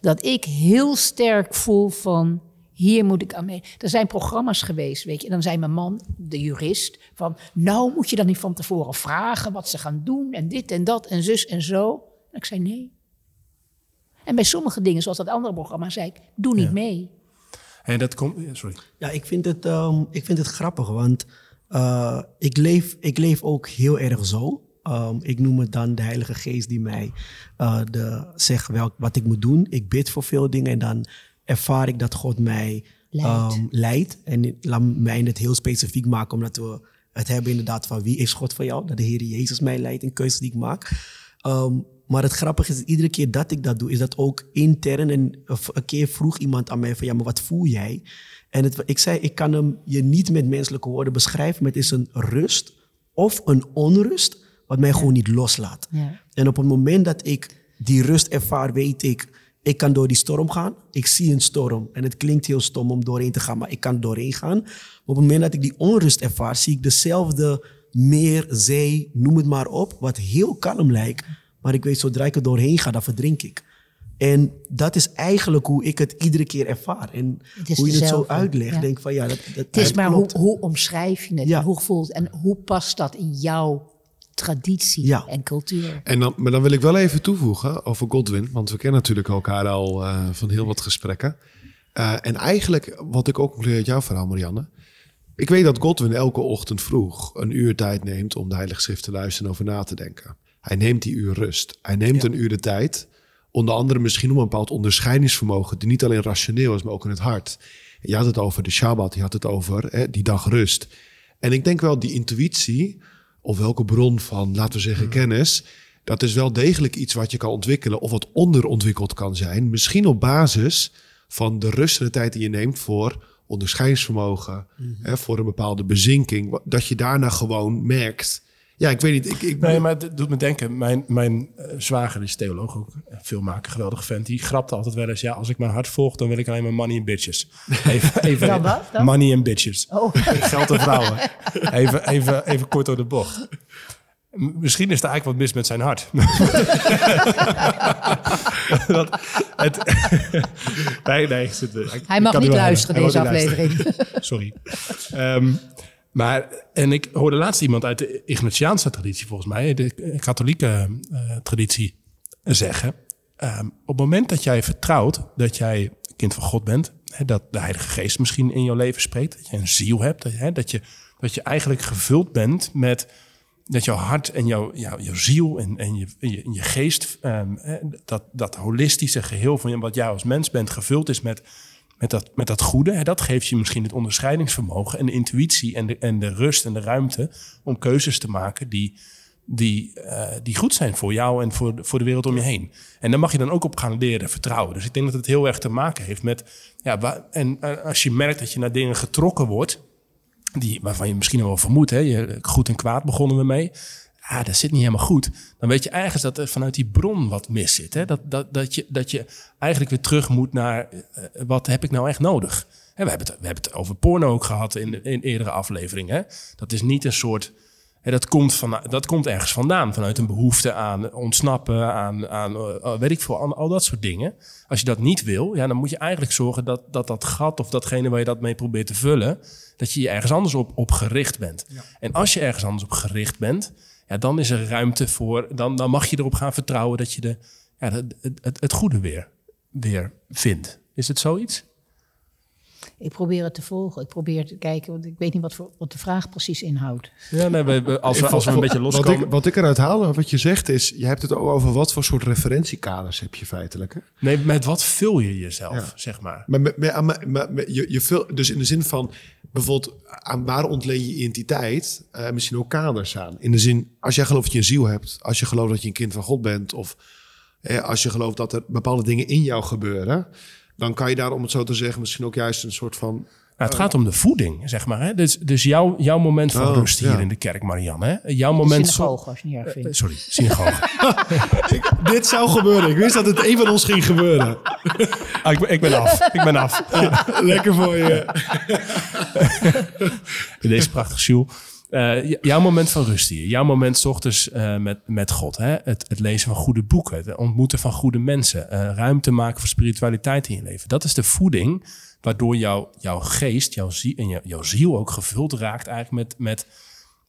Dat ik heel sterk voel van... Hier moet ik aan mee. Er zijn programma's geweest, weet je. En dan zei mijn man, de jurist, van... Nou moet je dan niet van tevoren vragen wat ze gaan doen... en dit en dat en zus en zo. En ik zei nee. En bij sommige dingen, zoals dat andere programma, zei ik... Doe niet mee. En dat komt... ja, Sorry. Ja, ik vind het, ehm, ik vind het grappig, want eh, ik, leef, ik leef ook heel erg zo. Ehm, ik noem het dan de Heilige Geest die mij eh, de, zegt welk, wat ik moet doen. Ik bid voor veel dingen en dan ervaar ik dat God mij Leidt. ehm, leidt. En laat mij het heel specifiek maken, omdat we het hebben inderdaad van wie is God voor jou? Dat de Heer Jezus mij leidt in keuzes die ik maak. Ehm, maar het grappige is, iedere keer dat ik dat doe, is dat ook intern. En een keer vroeg iemand aan mij van, ja, maar wat voel jij? En het, ik zei, ik kan hem je niet met menselijke woorden beschrijven, maar het is een rust of een onrust wat mij gewoon niet loslaat. Ja. En op het moment dat ik die rust ervaar, weet ik, ik kan door die storm gaan. Ik zie een storm en het klinkt heel stom om doorheen te gaan, maar ik kan doorheen gaan. Maar op het moment dat ik die onrust ervaar, zie ik dezelfde meer, zee, noem het maar op, wat heel kalm lijkt. Maar ik weet, zodra ik er doorheen ga, dan verdrink ik. En dat is eigenlijk hoe ik het iedere keer ervaar. En hoe je het zo uitlegt, ja. denk van ja, dat, dat Het is maar hoe, hoe omschrijf je het? Ja. Hoe voelt en hoe past dat in jouw traditie Ja. en cultuur? En dan, maar dan wil ik wel even toevoegen over Godwin, want we kennen natuurlijk elkaar al eh, van heel wat gesprekken. Eh, en eigenlijk, wat ik ook concludeer uit jouw verhaal, Marianne. Ik weet dat Godwin elke ochtend vroeg een uur tijd neemt om de Heilige Schrift te luisteren en over na te denken. Hij neemt die uur rust. Hij neemt een uur de tijd, onder andere misschien om een bepaald onderscheidingsvermogen, die niet alleen rationeel is, maar ook in het hart. Je had het over de Shabbat, je had het over hè, die dag rust. En ik denk wel die intuïtie, of welke bron van, laten we zeggen, kennis, dat is wel degelijk iets wat je kan ontwikkelen of wat onderontwikkeld kan zijn. Misschien op basis van de rust en de tijd die je neemt voor onderscheidingsvermogen, hè, voor een bepaalde bezinking, dat je daarna gewoon merkt. Ja, ik weet niet. Ik, ik, Nee, maar het doet me denken. Mijn, mijn eh, zwager is theoloog ook. Filmmaker, geweldig vent. Die grapt altijd wel eens. Ja, als ik mijn hart volg, dan wil ik alleen maar money en bitches. Even, (laughs) even, Dan wat dan? Money en bitches. Oh. (laughs) Geld en vrouwen. Even, even, even kort door de bocht. Misschien is er eigenlijk wat mis met zijn hart. (laughs) Dat, het, nee, nee. Hij ik mag kan niet luisteren, deze luisteren. aflevering. Sorry. Ehm, maar, en ik hoorde laatst iemand uit de Ignatiaanse traditie, volgens mij, de katholieke eh, traditie, zeggen. ehm, op het moment dat jij vertrouwt dat jij kind van God bent, dat de Heilige Geest misschien in jouw leven spreekt, dat je een ziel hebt, dat, dat, je, dat je eigenlijk gevuld bent met dat jouw hart en jouw, jouw, jouw ziel en, en, je, je, geest, ehm, dat, dat holistische geheel van wat jij als mens bent, gevuld is met, met, dat, met dat goede. Hè, dat geeft je misschien het onderscheidingsvermogen en de intuïtie en de, en de rust en de ruimte om keuzes te maken die, die, eh, die goed zijn voor jou en voor, voor de wereld om je heen. En daar mag je dan ook op gaan leren vertrouwen. Dus ik denk dat het heel erg te maken heeft met, ja, en eh, als je merkt dat je naar dingen getrokken wordt, die, waarvan je misschien wel vermoedt, goed en kwaad begonnen we mee. Ah, dat zit niet helemaal goed. Dan weet je ergens dat er vanuit die bron wat mis zit. Hè? Dat, dat, dat, je, dat je eigenlijk weer terug moet naar eh, wat heb ik nou echt nodig. Hè, we, hebben het, we hebben het over porno ook gehad in, in eerdere afleveringen. Dat is niet een soort. Hè, dat, komt van, dat komt ergens vandaan. Vanuit een behoefte aan ontsnappen, aan, aan eh, weet ik veel, aan al dat soort dingen. Als je dat niet wil, ja, dan moet je eigenlijk zorgen dat dat, dat gat of datgene waar je dat mee probeert te vullen, dat je je ergens anders op, op gericht bent. En als je ergens anders op gericht bent, ja, dan is er ruimte voor, dan, dan mag je erop gaan vertrouwen dat je de, ja, het, het, het goede weer, weer vindt. Is het zoiets? Ik probeer het te volgen. Ik probeer te kijken, want ik weet niet wat, voor, wat de vraag precies inhoudt. Ja, nee, we, we- als, we, als we een beetje wat loskomen. ik, wat ik eruit haal, wat je zegt, is: je hebt het ook over wat voor soort referentiekaders heb je feitelijk. Hè? Nee, met wat vul je jezelf, Ja. zeg maar. Maar, maar- maar- maar je, je vul, dus in de zin van bijvoorbeeld aan waar ontleen je identiteit eh, misschien ook kaders aan. In de zin, als jij gelooft dat je een ziel hebt, als je gelooft dat je een kind van God bent, of eh, als je gelooft dat er bepaalde dingen in jou gebeuren, dan kan je daar, om het zo te zeggen, misschien ook juist een soort van. Nou, het gaat om de voeding, zeg maar. Hè? Dus, dus jouw, jouw moment van Oh, rust hier ja. in de kerk, Marianne. Hè? Jouw moment... Synagoge, als je niet erg Eh, vindt. sorry, synagoge. (laughs) Dit zou gebeuren. Ik wist dat het een van ons ging gebeuren. ah, ik, ben, ik ben af. Ik ben af. Lekker voor je. (laughs) Deze prachtige Sjoel. Eh, jouw moment van rust hier. Jouw moment 's ochtends eh, met, met God. Hè? Het, het lezen van goede boeken. Het ontmoeten van goede mensen. eh, ruimte maken voor spiritualiteit in je leven. Dat is de voeding waardoor jouw, jouw geest jouw ziel, en jouw, ziel ook gevuld raakt eigenlijk met, met,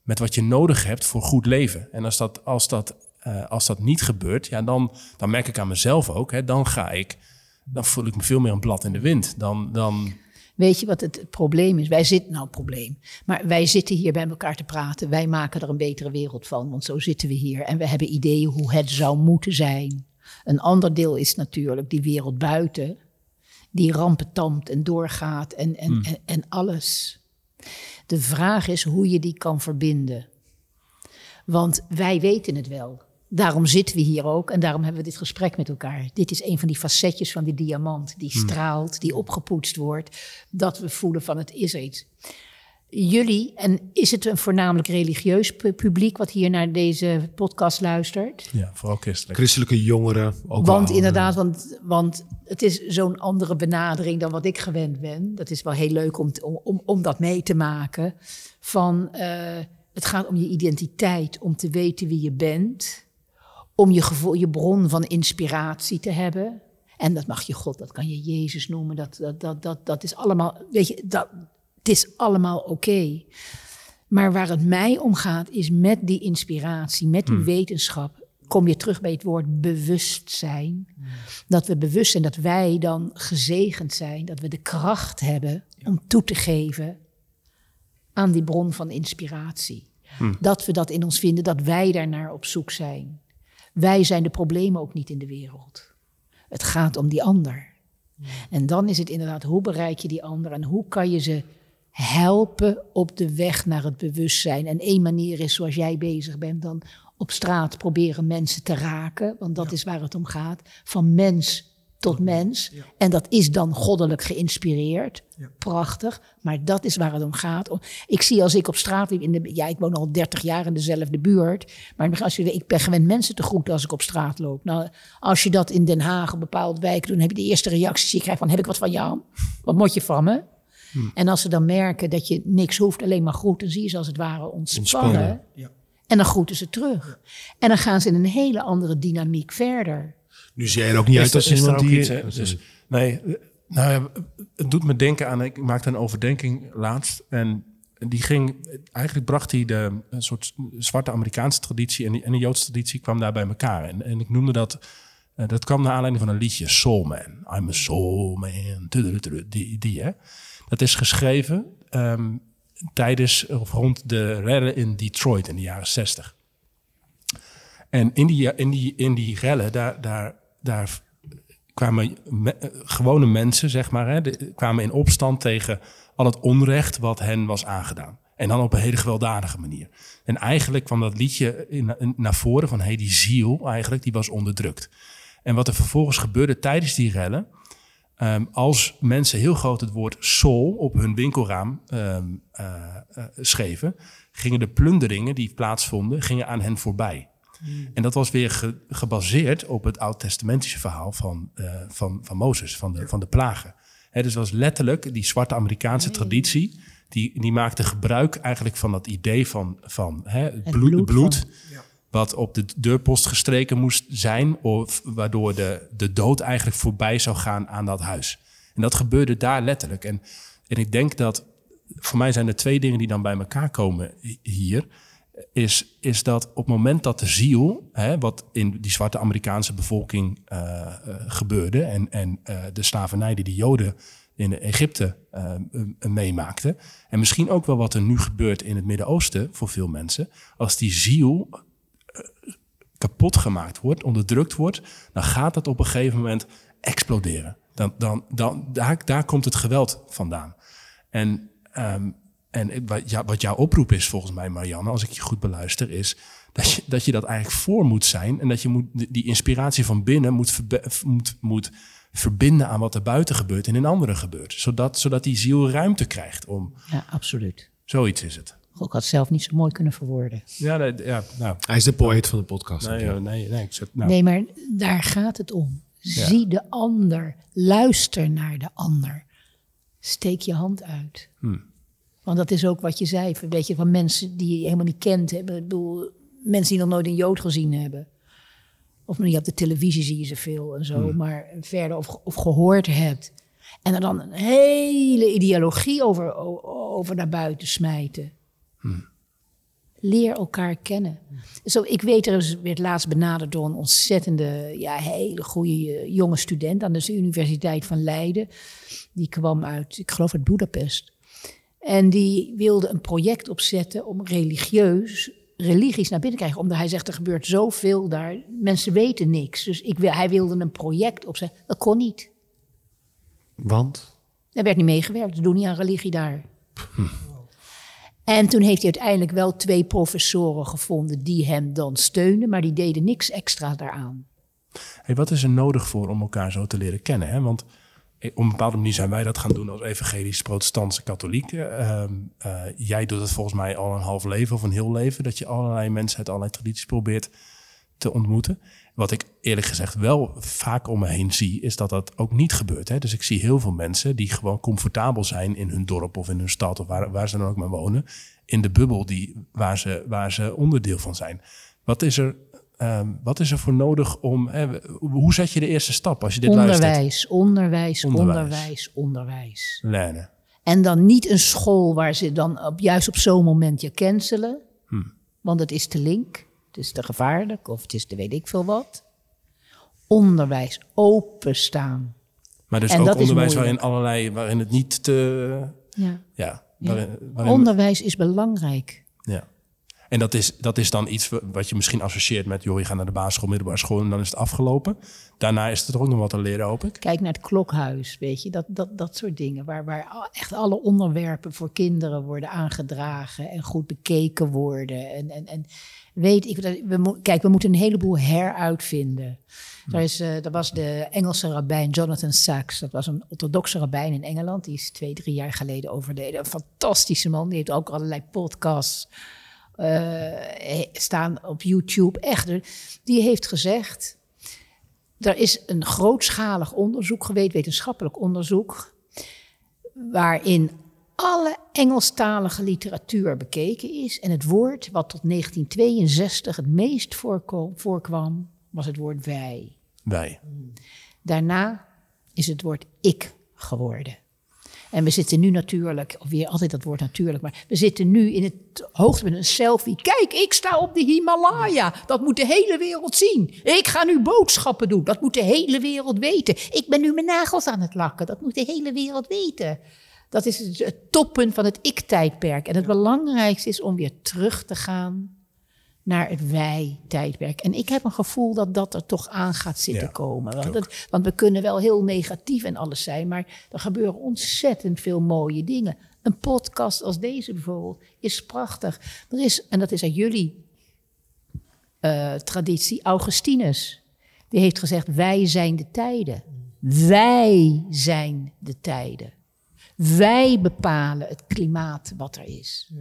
met wat je nodig hebt voor goed leven. En als dat, als dat, als dat niet gebeurt, ja, dan, dan merk ik aan mezelf ook. Hè, dan ga ik, dan voel ik me veel meer een blad in de wind. Dan, dan, Weet je wat het, het probleem is? Wij zitten, nou probleem, maar wij zitten hier bij elkaar te praten. Wij maken er een betere wereld van, want zo zitten we hier. En we hebben ideeën hoe het zou moeten zijn. Een ander deel is natuurlijk die wereld buiten, die rampentampt en doorgaat en, en, Hmm. en, en alles. De vraag is hoe je die kan verbinden. Want wij weten het wel. Daarom zitten we hier ook en daarom hebben we dit gesprek met elkaar. Dit is een van die facetjes van die diamant die straalt, die opgepoetst wordt. Dat we voelen van het is er iets. Jullie, en is het een voornamelijk religieus pu- publiek wat hier naar deze podcast luistert? Ja, vooral christelijk. Christelijke jongeren. Ook Want wel, inderdaad, want, want het is zo'n andere benadering dan wat ik gewend ben. Dat is wel heel leuk om, om, om dat mee te maken. Van, eh, het gaat om je identiteit, om te weten wie je bent. Om je, gevoel, je bron van inspiratie te hebben. En dat mag je God, dat kan je Jezus noemen. Dat, dat, dat, dat, dat is allemaal, weet je, dat, het is allemaal oké. Maar waar het mij om gaat, is met die inspiratie, met die wetenschap, kom je terug bij het woord bewustzijn. Dat we bewust zijn dat wij dan gezegend zijn, dat we de kracht hebben om toe te geven aan die bron van inspiratie. Dat we dat in ons vinden, dat wij daarnaar op zoek zijn. Wij zijn de problemen ook niet in de wereld. Het gaat om die ander. En dan is het inderdaad, hoe bereik je die ander en hoe kan je ze helpen op de weg naar het bewustzijn. En één manier is zoals jij bezig bent, dan op straat proberen mensen te raken, want dat is waar het om gaat. Van mens tot mens. En dat is dan goddelijk geïnspireerd. Prachtig. Maar dat is waar het om gaat. Ik zie als ik op straat liep, in de, ja, ik woon al 30 jaar in dezelfde buurt. Maar als je, ik ben gewend mensen te groeten als ik op straat loop. Nou, als je dat in Den Haag, een bepaalde wijk doet, dan heb je de eerste reacties die je krijgt van, heb ik wat van jou? Wat moet je van me? En als ze dan merken dat je niks hoeft, alleen maar groet, dan zie je ze als het ware ontspannen. Ontspannen. Ja. En dan groeten ze terug. En dan gaan ze in een hele andere dynamiek verder. Nu zie je er ook niet uit als is iemand die... iets, hè? Dus, nee, eh, nou ja, het doet me denken aan... Ik maakte een overdenking laatst. En die ging... Eigenlijk bracht hij de een soort zwarte Amerikaanse traditie... en, die, en de Joodse traditie kwam daar bij elkaar. En, en ik noemde dat... eh, dat kwam naar aanleiding van een liedje, Soul Man. I'm a soul man. Die, die hè. Dat is geschreven ehm, tijdens of rond de rellen in Detroit in de jaren 60. En in die, in die, in die rellen, daar, daar, daar kwamen me- gewone mensen, zeg maar, hè, kwamen in opstand tegen al het onrecht wat hen was aangedaan. En dan op een hele gewelddadige manier. En eigenlijk kwam dat liedje in- naar voren van, hey, die ziel eigenlijk, die was onderdrukt. En wat er vervolgens gebeurde tijdens die rellen, Ehm, als mensen heel groot het woord soul op hun winkelraam ehm, eh, eh, schreven, gingen de plunderingen die plaatsvonden, gingen aan hen voorbij. En dat was weer ge- gebaseerd op het oud-testamentische verhaal van, eh, van, van Mozes, van de, van de plagen. Hè, dus was letterlijk die zwarte Amerikaanse traditie, die, die maakte gebruik eigenlijk van dat idee van, van het Het bloed, bloed wat op de deurpost gestreken moest zijn, of waardoor de, de dood eigenlijk voorbij zou gaan aan dat huis. En dat gebeurde daar letterlijk. En, en ik denk dat, voor mij zijn er twee dingen die dan bij elkaar komen hi- hier. Is, is dat op het moment dat de ziel, hè, wat in die zwarte Amerikaanse bevolking eh, eh, gebeurde, en, en eh, de slavernij die de Joden in Egypte meemaakten, en misschien ook wel wat er nu gebeurt in het Midden-Oosten voor veel mensen, als die ziel kapot gemaakt wordt, onderdrukt wordt, dan gaat dat op een gegeven moment exploderen. Dan, dan, dan, daar, daar komt het geweld vandaan. En, ehm, en wat, ja, wat jouw oproep is volgens mij, Marianne, als ik je goed beluister, is dat je dat, je dat eigenlijk voor moet zijn en dat je moet, die inspiratie van binnen moet, verbe- moet, moet verbinden aan wat er buiten gebeurt en in anderen gebeurt. Zodat, zodat die ziel ruimte krijgt om, Ja, absoluut. zoiets is het. Ik had het zelf niet zo mooi kunnen verwoorden. Ja, nee, ja nou, Hij is de poëet van de podcast. nee, nee, nee, nee, ik zet, nou, Nee, maar daar gaat het om. Zie de ander. Luister naar de ander. Steek je hand uit. Want dat is ook wat je zei. Weet je, van mensen die je helemaal niet kent. Hebben. Ik bedoel, mensen die nog nooit een Jood gezien hebben. Of niet op de televisie zie je ze veel en zo. Maar verder of, of gehoord hebt. En er dan een hele ideologie over, over naar buiten smijten. Leer elkaar kennen. Zo, ik weet, er werd laatst benaderd door een ontzettende, ja, hele goede eh, jonge student aan de Universiteit van Leiden. Die kwam uit, ik geloof uit Budapest. En die wilde een project opzetten om religieus, religies naar binnen te krijgen. Omdat hij zegt, er gebeurt zoveel daar, mensen weten niks. Dus ik, wil- hij wilde een project opzetten, dat kon niet. Want? Er werd niet meegewerkt, ze doen niet aan religie daar. En toen heeft hij uiteindelijk wel twee professoren gevonden die hem dan steunden, maar die deden niks extra daaraan. Hey, wat is er nodig voor om elkaar zo te leren kennen? Hè? Want op een bepaalde manier zijn wij dat gaan doen als evangelisch protestantse katholieken. Ehm, eh, jij doet het volgens mij al een half leven of een heel leven. Dat je allerlei mensen uit allerlei tradities probeert te ontmoeten. Wat ik eerlijk gezegd wel vaak om me heen zie, is dat dat ook niet gebeurt. Hè? Dus ik zie heel veel mensen die gewoon comfortabel zijn in hun dorp of in hun stad of waar, waar ze dan ook maar wonen. In de bubbel die, waar, ze, waar ze onderdeel van zijn. Wat is er, ehm, wat is er voor nodig om. Hè, hoe zet je de eerste stap als je dit luistert? Onderwijs, onderwijs, Onderwijs. onderwijs, onderwijs. Lenen. En dan niet een school waar ze dan op, juist op zo'n moment je cancelen. Want het is te link, het is te gevaarlijk of het is te weet ik veel wat. Onderwijs, openstaan. Maar dus En ook onderwijs waarin allerlei, waarin het niet te. Ja. Ja, waarin, waarin- Onderwijs is belangrijk. En dat is, dat is dan iets wat je misschien associeert met, joh, je gaat naar de basisschool, middelbare school en dan is het afgelopen. Daarna is er ook nog wat te leren, hoop ik. Kijk naar het klokhuis, weet je, dat, dat, dat soort dingen. Waar, waar echt alle onderwerpen voor kinderen worden aangedragen en goed bekeken worden. En, en, en weet ik, we, kijk, we moeten een heleboel heruitvinden. Er, is, er was de Engelse rabbijn Jonathan Sachs, dat was een orthodoxe rabbijn in Engeland. Die is twee, drie jaar geleden overleden. Een fantastische man, die heeft ook allerlei podcasts eh, staan op YouTube. Echt, die heeft gezegd, er is een grootschalig onderzoek geweest, wetenschappelijk onderzoek, waarin alle Engelstalige literatuur bekeken is. En het woord wat tot 1962 het meest voorkwam, was het woord wij. Wij. Daarna is het woord ik geworden. En we zitten nu natuurlijk, of weer altijd dat woord natuurlijk, maar we zitten nu in het hoogtepunt een selfie. Kijk, ik sta op de Himalaya. Dat moet de hele wereld zien. Ik ga nu boodschappen doen. Dat moet de hele wereld weten. Ik ben nu mijn nagels aan het lakken. Dat moet de hele wereld weten. Dat is het- het toppunt van het ik-tijdperk. En het belangrijkste is om weer terug te gaan naar het wij-tijdperk. En ik heb een gevoel dat dat er toch aan gaat zitten Ja, komen. Want, het- want we kunnen wel heel negatief en alles zijn, maar er gebeuren ontzettend veel mooie dingen. Een podcast als deze bijvoorbeeld is prachtig. Er is, en dat is uit jullie eh, traditie, Augustinus. Die heeft gezegd, wij zijn de tijden. Wij zijn de tijden. Wij bepalen het klimaat wat er is.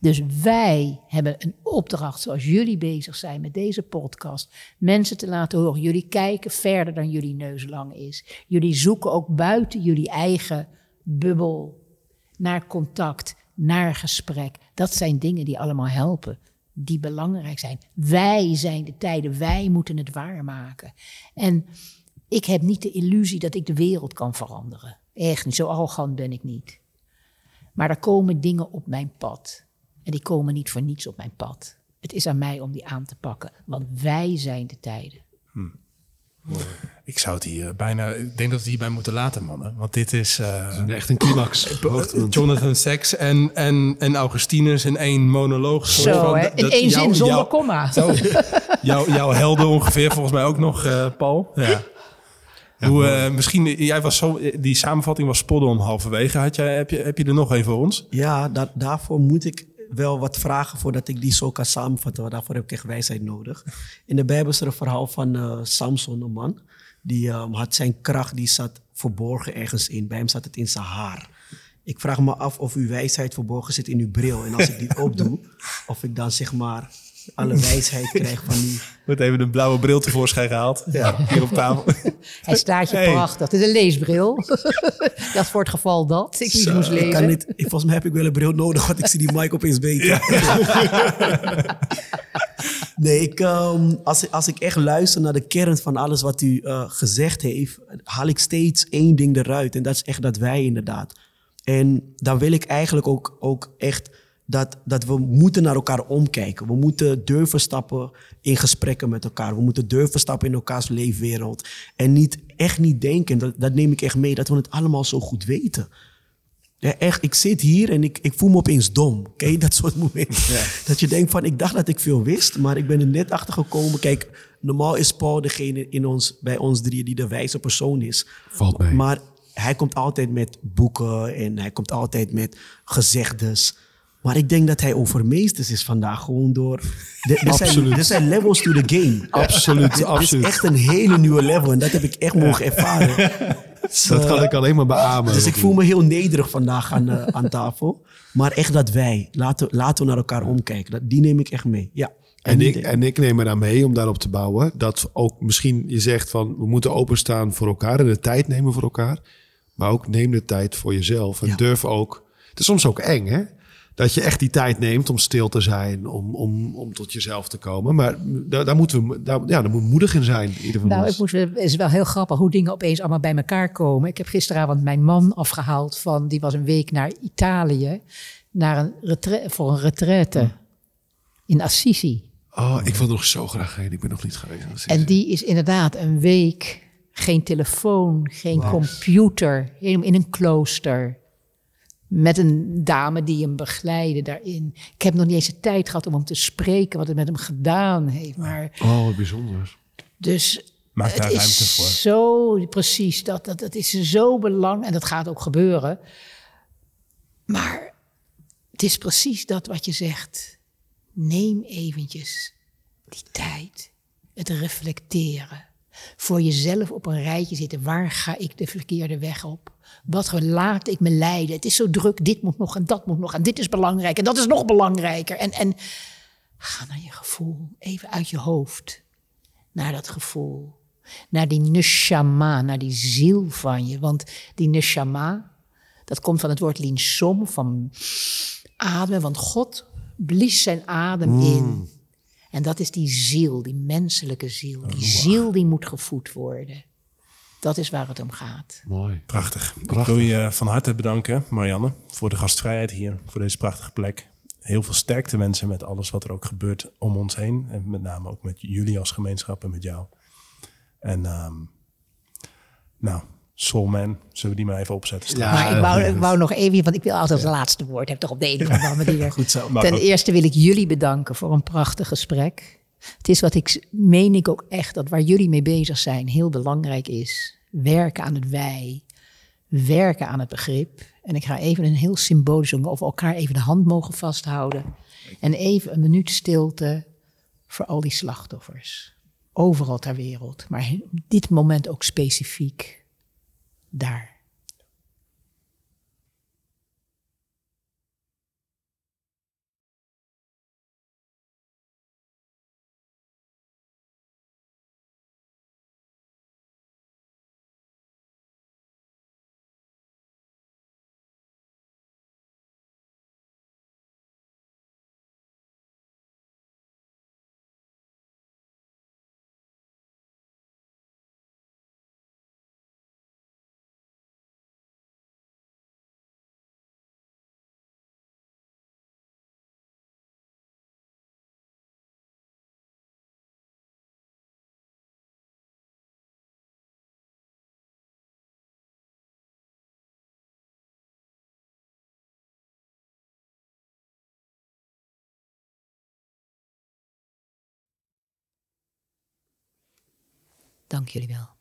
Dus wij hebben een opdracht, zoals jullie bezig zijn met deze podcast, mensen te laten horen. Jullie kijken verder dan jullie neus lang is. Jullie zoeken ook buiten jullie eigen bubbel naar contact, naar gesprek. Dat zijn dingen die allemaal helpen, die belangrijk zijn. Wij zijn de tijden, wij moeten het waarmaken. En ik heb niet de illusie dat ik de wereld kan veranderen. Echt niet, zo arrogant ben ik niet. Maar er komen dingen op mijn pad. En die komen niet voor niets op mijn pad. Het is aan mij om die aan te pakken. Want wij zijn de tijden. Ik zou het hier bijna. Ik denk dat we het hierbij moeten laten, mannen. Want dit is. eh, Echt een climax. Hoogtepunt. Jonathan Sacks en, en, en Augustinus in één monoloog. Soort Zo, van hè? dat- in één zin zonder jouw- komma. (laughs) Zo. Jouw, jouw helden ongeveer, volgens mij ook nog, eh, Paul. Ja. Hoe, eh, misschien, jij was zo, die samenvatting was spot on halverwege. Had jij, heb, je, heb je er nog een voor ons? Ja, da- daarvoor moet ik wel wat vragen voordat ik die zo kan samenvatten. Want daarvoor heb ik echt wijsheid nodig. In de Bijbel is er een verhaal van eh, Samson, een man. Die ehm, had zijn kracht, die zat verborgen ergens in. Bij hem zat het in zijn haar. Ik vraag me af of uw wijsheid verborgen zit in uw bril. En als ik die opdoe, (laughs) of ik dan zeg maar alle wijsheid krijg van die... (laughs) Wordt even de blauwe bril tevoorschijn gehaald. Ja. Hier op tafel. (laughs) Hij staat je Hey. prachtig. Het is een leesbril. (laughs) dat is voor het geval dat ik niet moest ik lezen. kan niet, ik- volgens mij heb ik wel een bril nodig, want ik zie die mic opeens beter. nee, ik, ehm, als, ik- als ik echt luister naar de kern van alles wat u eh, gezegd heeft, haal ik steeds één ding eruit. En dat is echt dat wij inderdaad. En dan wil ik eigenlijk ook, ook echt dat, dat we moeten naar elkaar omkijken. We moeten durven stappen in gesprekken met elkaar. We moeten durven stappen in elkaars leefwereld. En niet, echt niet denken, dat, dat neem ik echt mee, dat we het allemaal zo goed weten. Ja, echt, ik zit hier en ik, ik voel me opeens dom. Ken je dat soort momenten? Dat je denkt van, ik dacht dat ik veel wist, maar ik ben er net achter gekomen. Kijk, normaal is Paul degene in ons, bij ons drieën die de wijze persoon is. Valt mee. Maar hij komt altijd met boeken en hij komt altijd met gezegdes. Maar ik denk dat hij overmeesterd is vandaag gewoon door... Er, zijn, Absoluut. er zijn levels to the game. Absoluut, Het is absoluut. echt een hele nieuwe level en dat heb ik echt mogen ervaren. (laughs) Dat kan ik alleen maar beamen. Dus ik voel me heel nederig vandaag aan, eh, aan tafel. Maar echt dat wij, laten, laten we naar elkaar omkijken. Dat, die neem ik echt mee. Ja. En ik, en ik neem eraan mee om daarop te bouwen. Dat ook misschien je zegt van we moeten openstaan voor elkaar en de tijd nemen voor elkaar. Maar ook neem de tijd voor jezelf. En Ja. durf ook. Het is soms ook eng hè. Dat je echt die tijd neemt om stil te zijn, om, om, om tot jezelf te komen. Maar daar, daar moeten we, daar, ja, daar moet moedig in zijn. Ieder van Nou, ons. ik moest, het is wel heel grappig hoe dingen opeens allemaal bij elkaar komen. Ik heb gisteravond mijn man afgehaald van, die was een week naar Italië, naar een voor een retraite in Assisi. Oh, ik wil nog zo graag heen. Ik ben nog niet geweest. En die is inderdaad een week, geen telefoon, geen computer, helemaal in een klooster. Met een dame die hem begeleidde daarin. Ik heb nog niet eens de tijd gehad om hem te spreken, wat het met hem gedaan heeft. Maar Oh, wat bijzonder. dus Maak het daar is ruimte voor. Zo, precies, dat, dat, dat is zo belangrijk. En dat gaat ook gebeuren. Maar het is precies dat wat je zegt. Neem eventjes die tijd. Het reflecteren. Voor jezelf op een rijtje zitten. Waar ga ik de verkeerde weg op? Wat laat ik me leiden? Het is zo druk. Dit moet nog en dat moet nog. En dit is belangrijk. En dat is nog belangrijker. En, en ga naar je gevoel. Even uit je hoofd naar dat gevoel. Naar die neshama, naar die ziel van je. Want die neshama, dat komt van het woord linsom, van ademen. Want God blies zijn adem in. En dat is die ziel, die menselijke ziel. Die ziel die moet gevoed worden. Dat is waar het om gaat. Mooi. Prachtig. Ik wil je van harte bedanken, Marianne, voor de gastvrijheid hier, voor deze prachtige plek. Heel veel sterkte wensen met alles wat er ook gebeurt om ons heen. En met name ook met jullie als gemeenschap en met jou. En ehm, nou, Soulman, zullen we die maar even opzetten? staan? Ja, maar ik wou, ik wou nog even, want ik wil altijd het laatste woord hebben, toch op de een of (laughs) andere manier. Goed zo. Ten ook. eerste wil ik jullie bedanken voor een prachtig gesprek. Het is wat ik meen ik ook echt dat waar jullie mee bezig zijn heel belangrijk is. Werken aan het wij, werken aan het begrip. En ik ga even een heel symbolisch doen, of elkaar even de hand mogen vasthouden. En even een minuut stilte voor al die slachtoffers. Overal ter wereld, maar op dit moment ook specifiek daar. Dank jullie wel.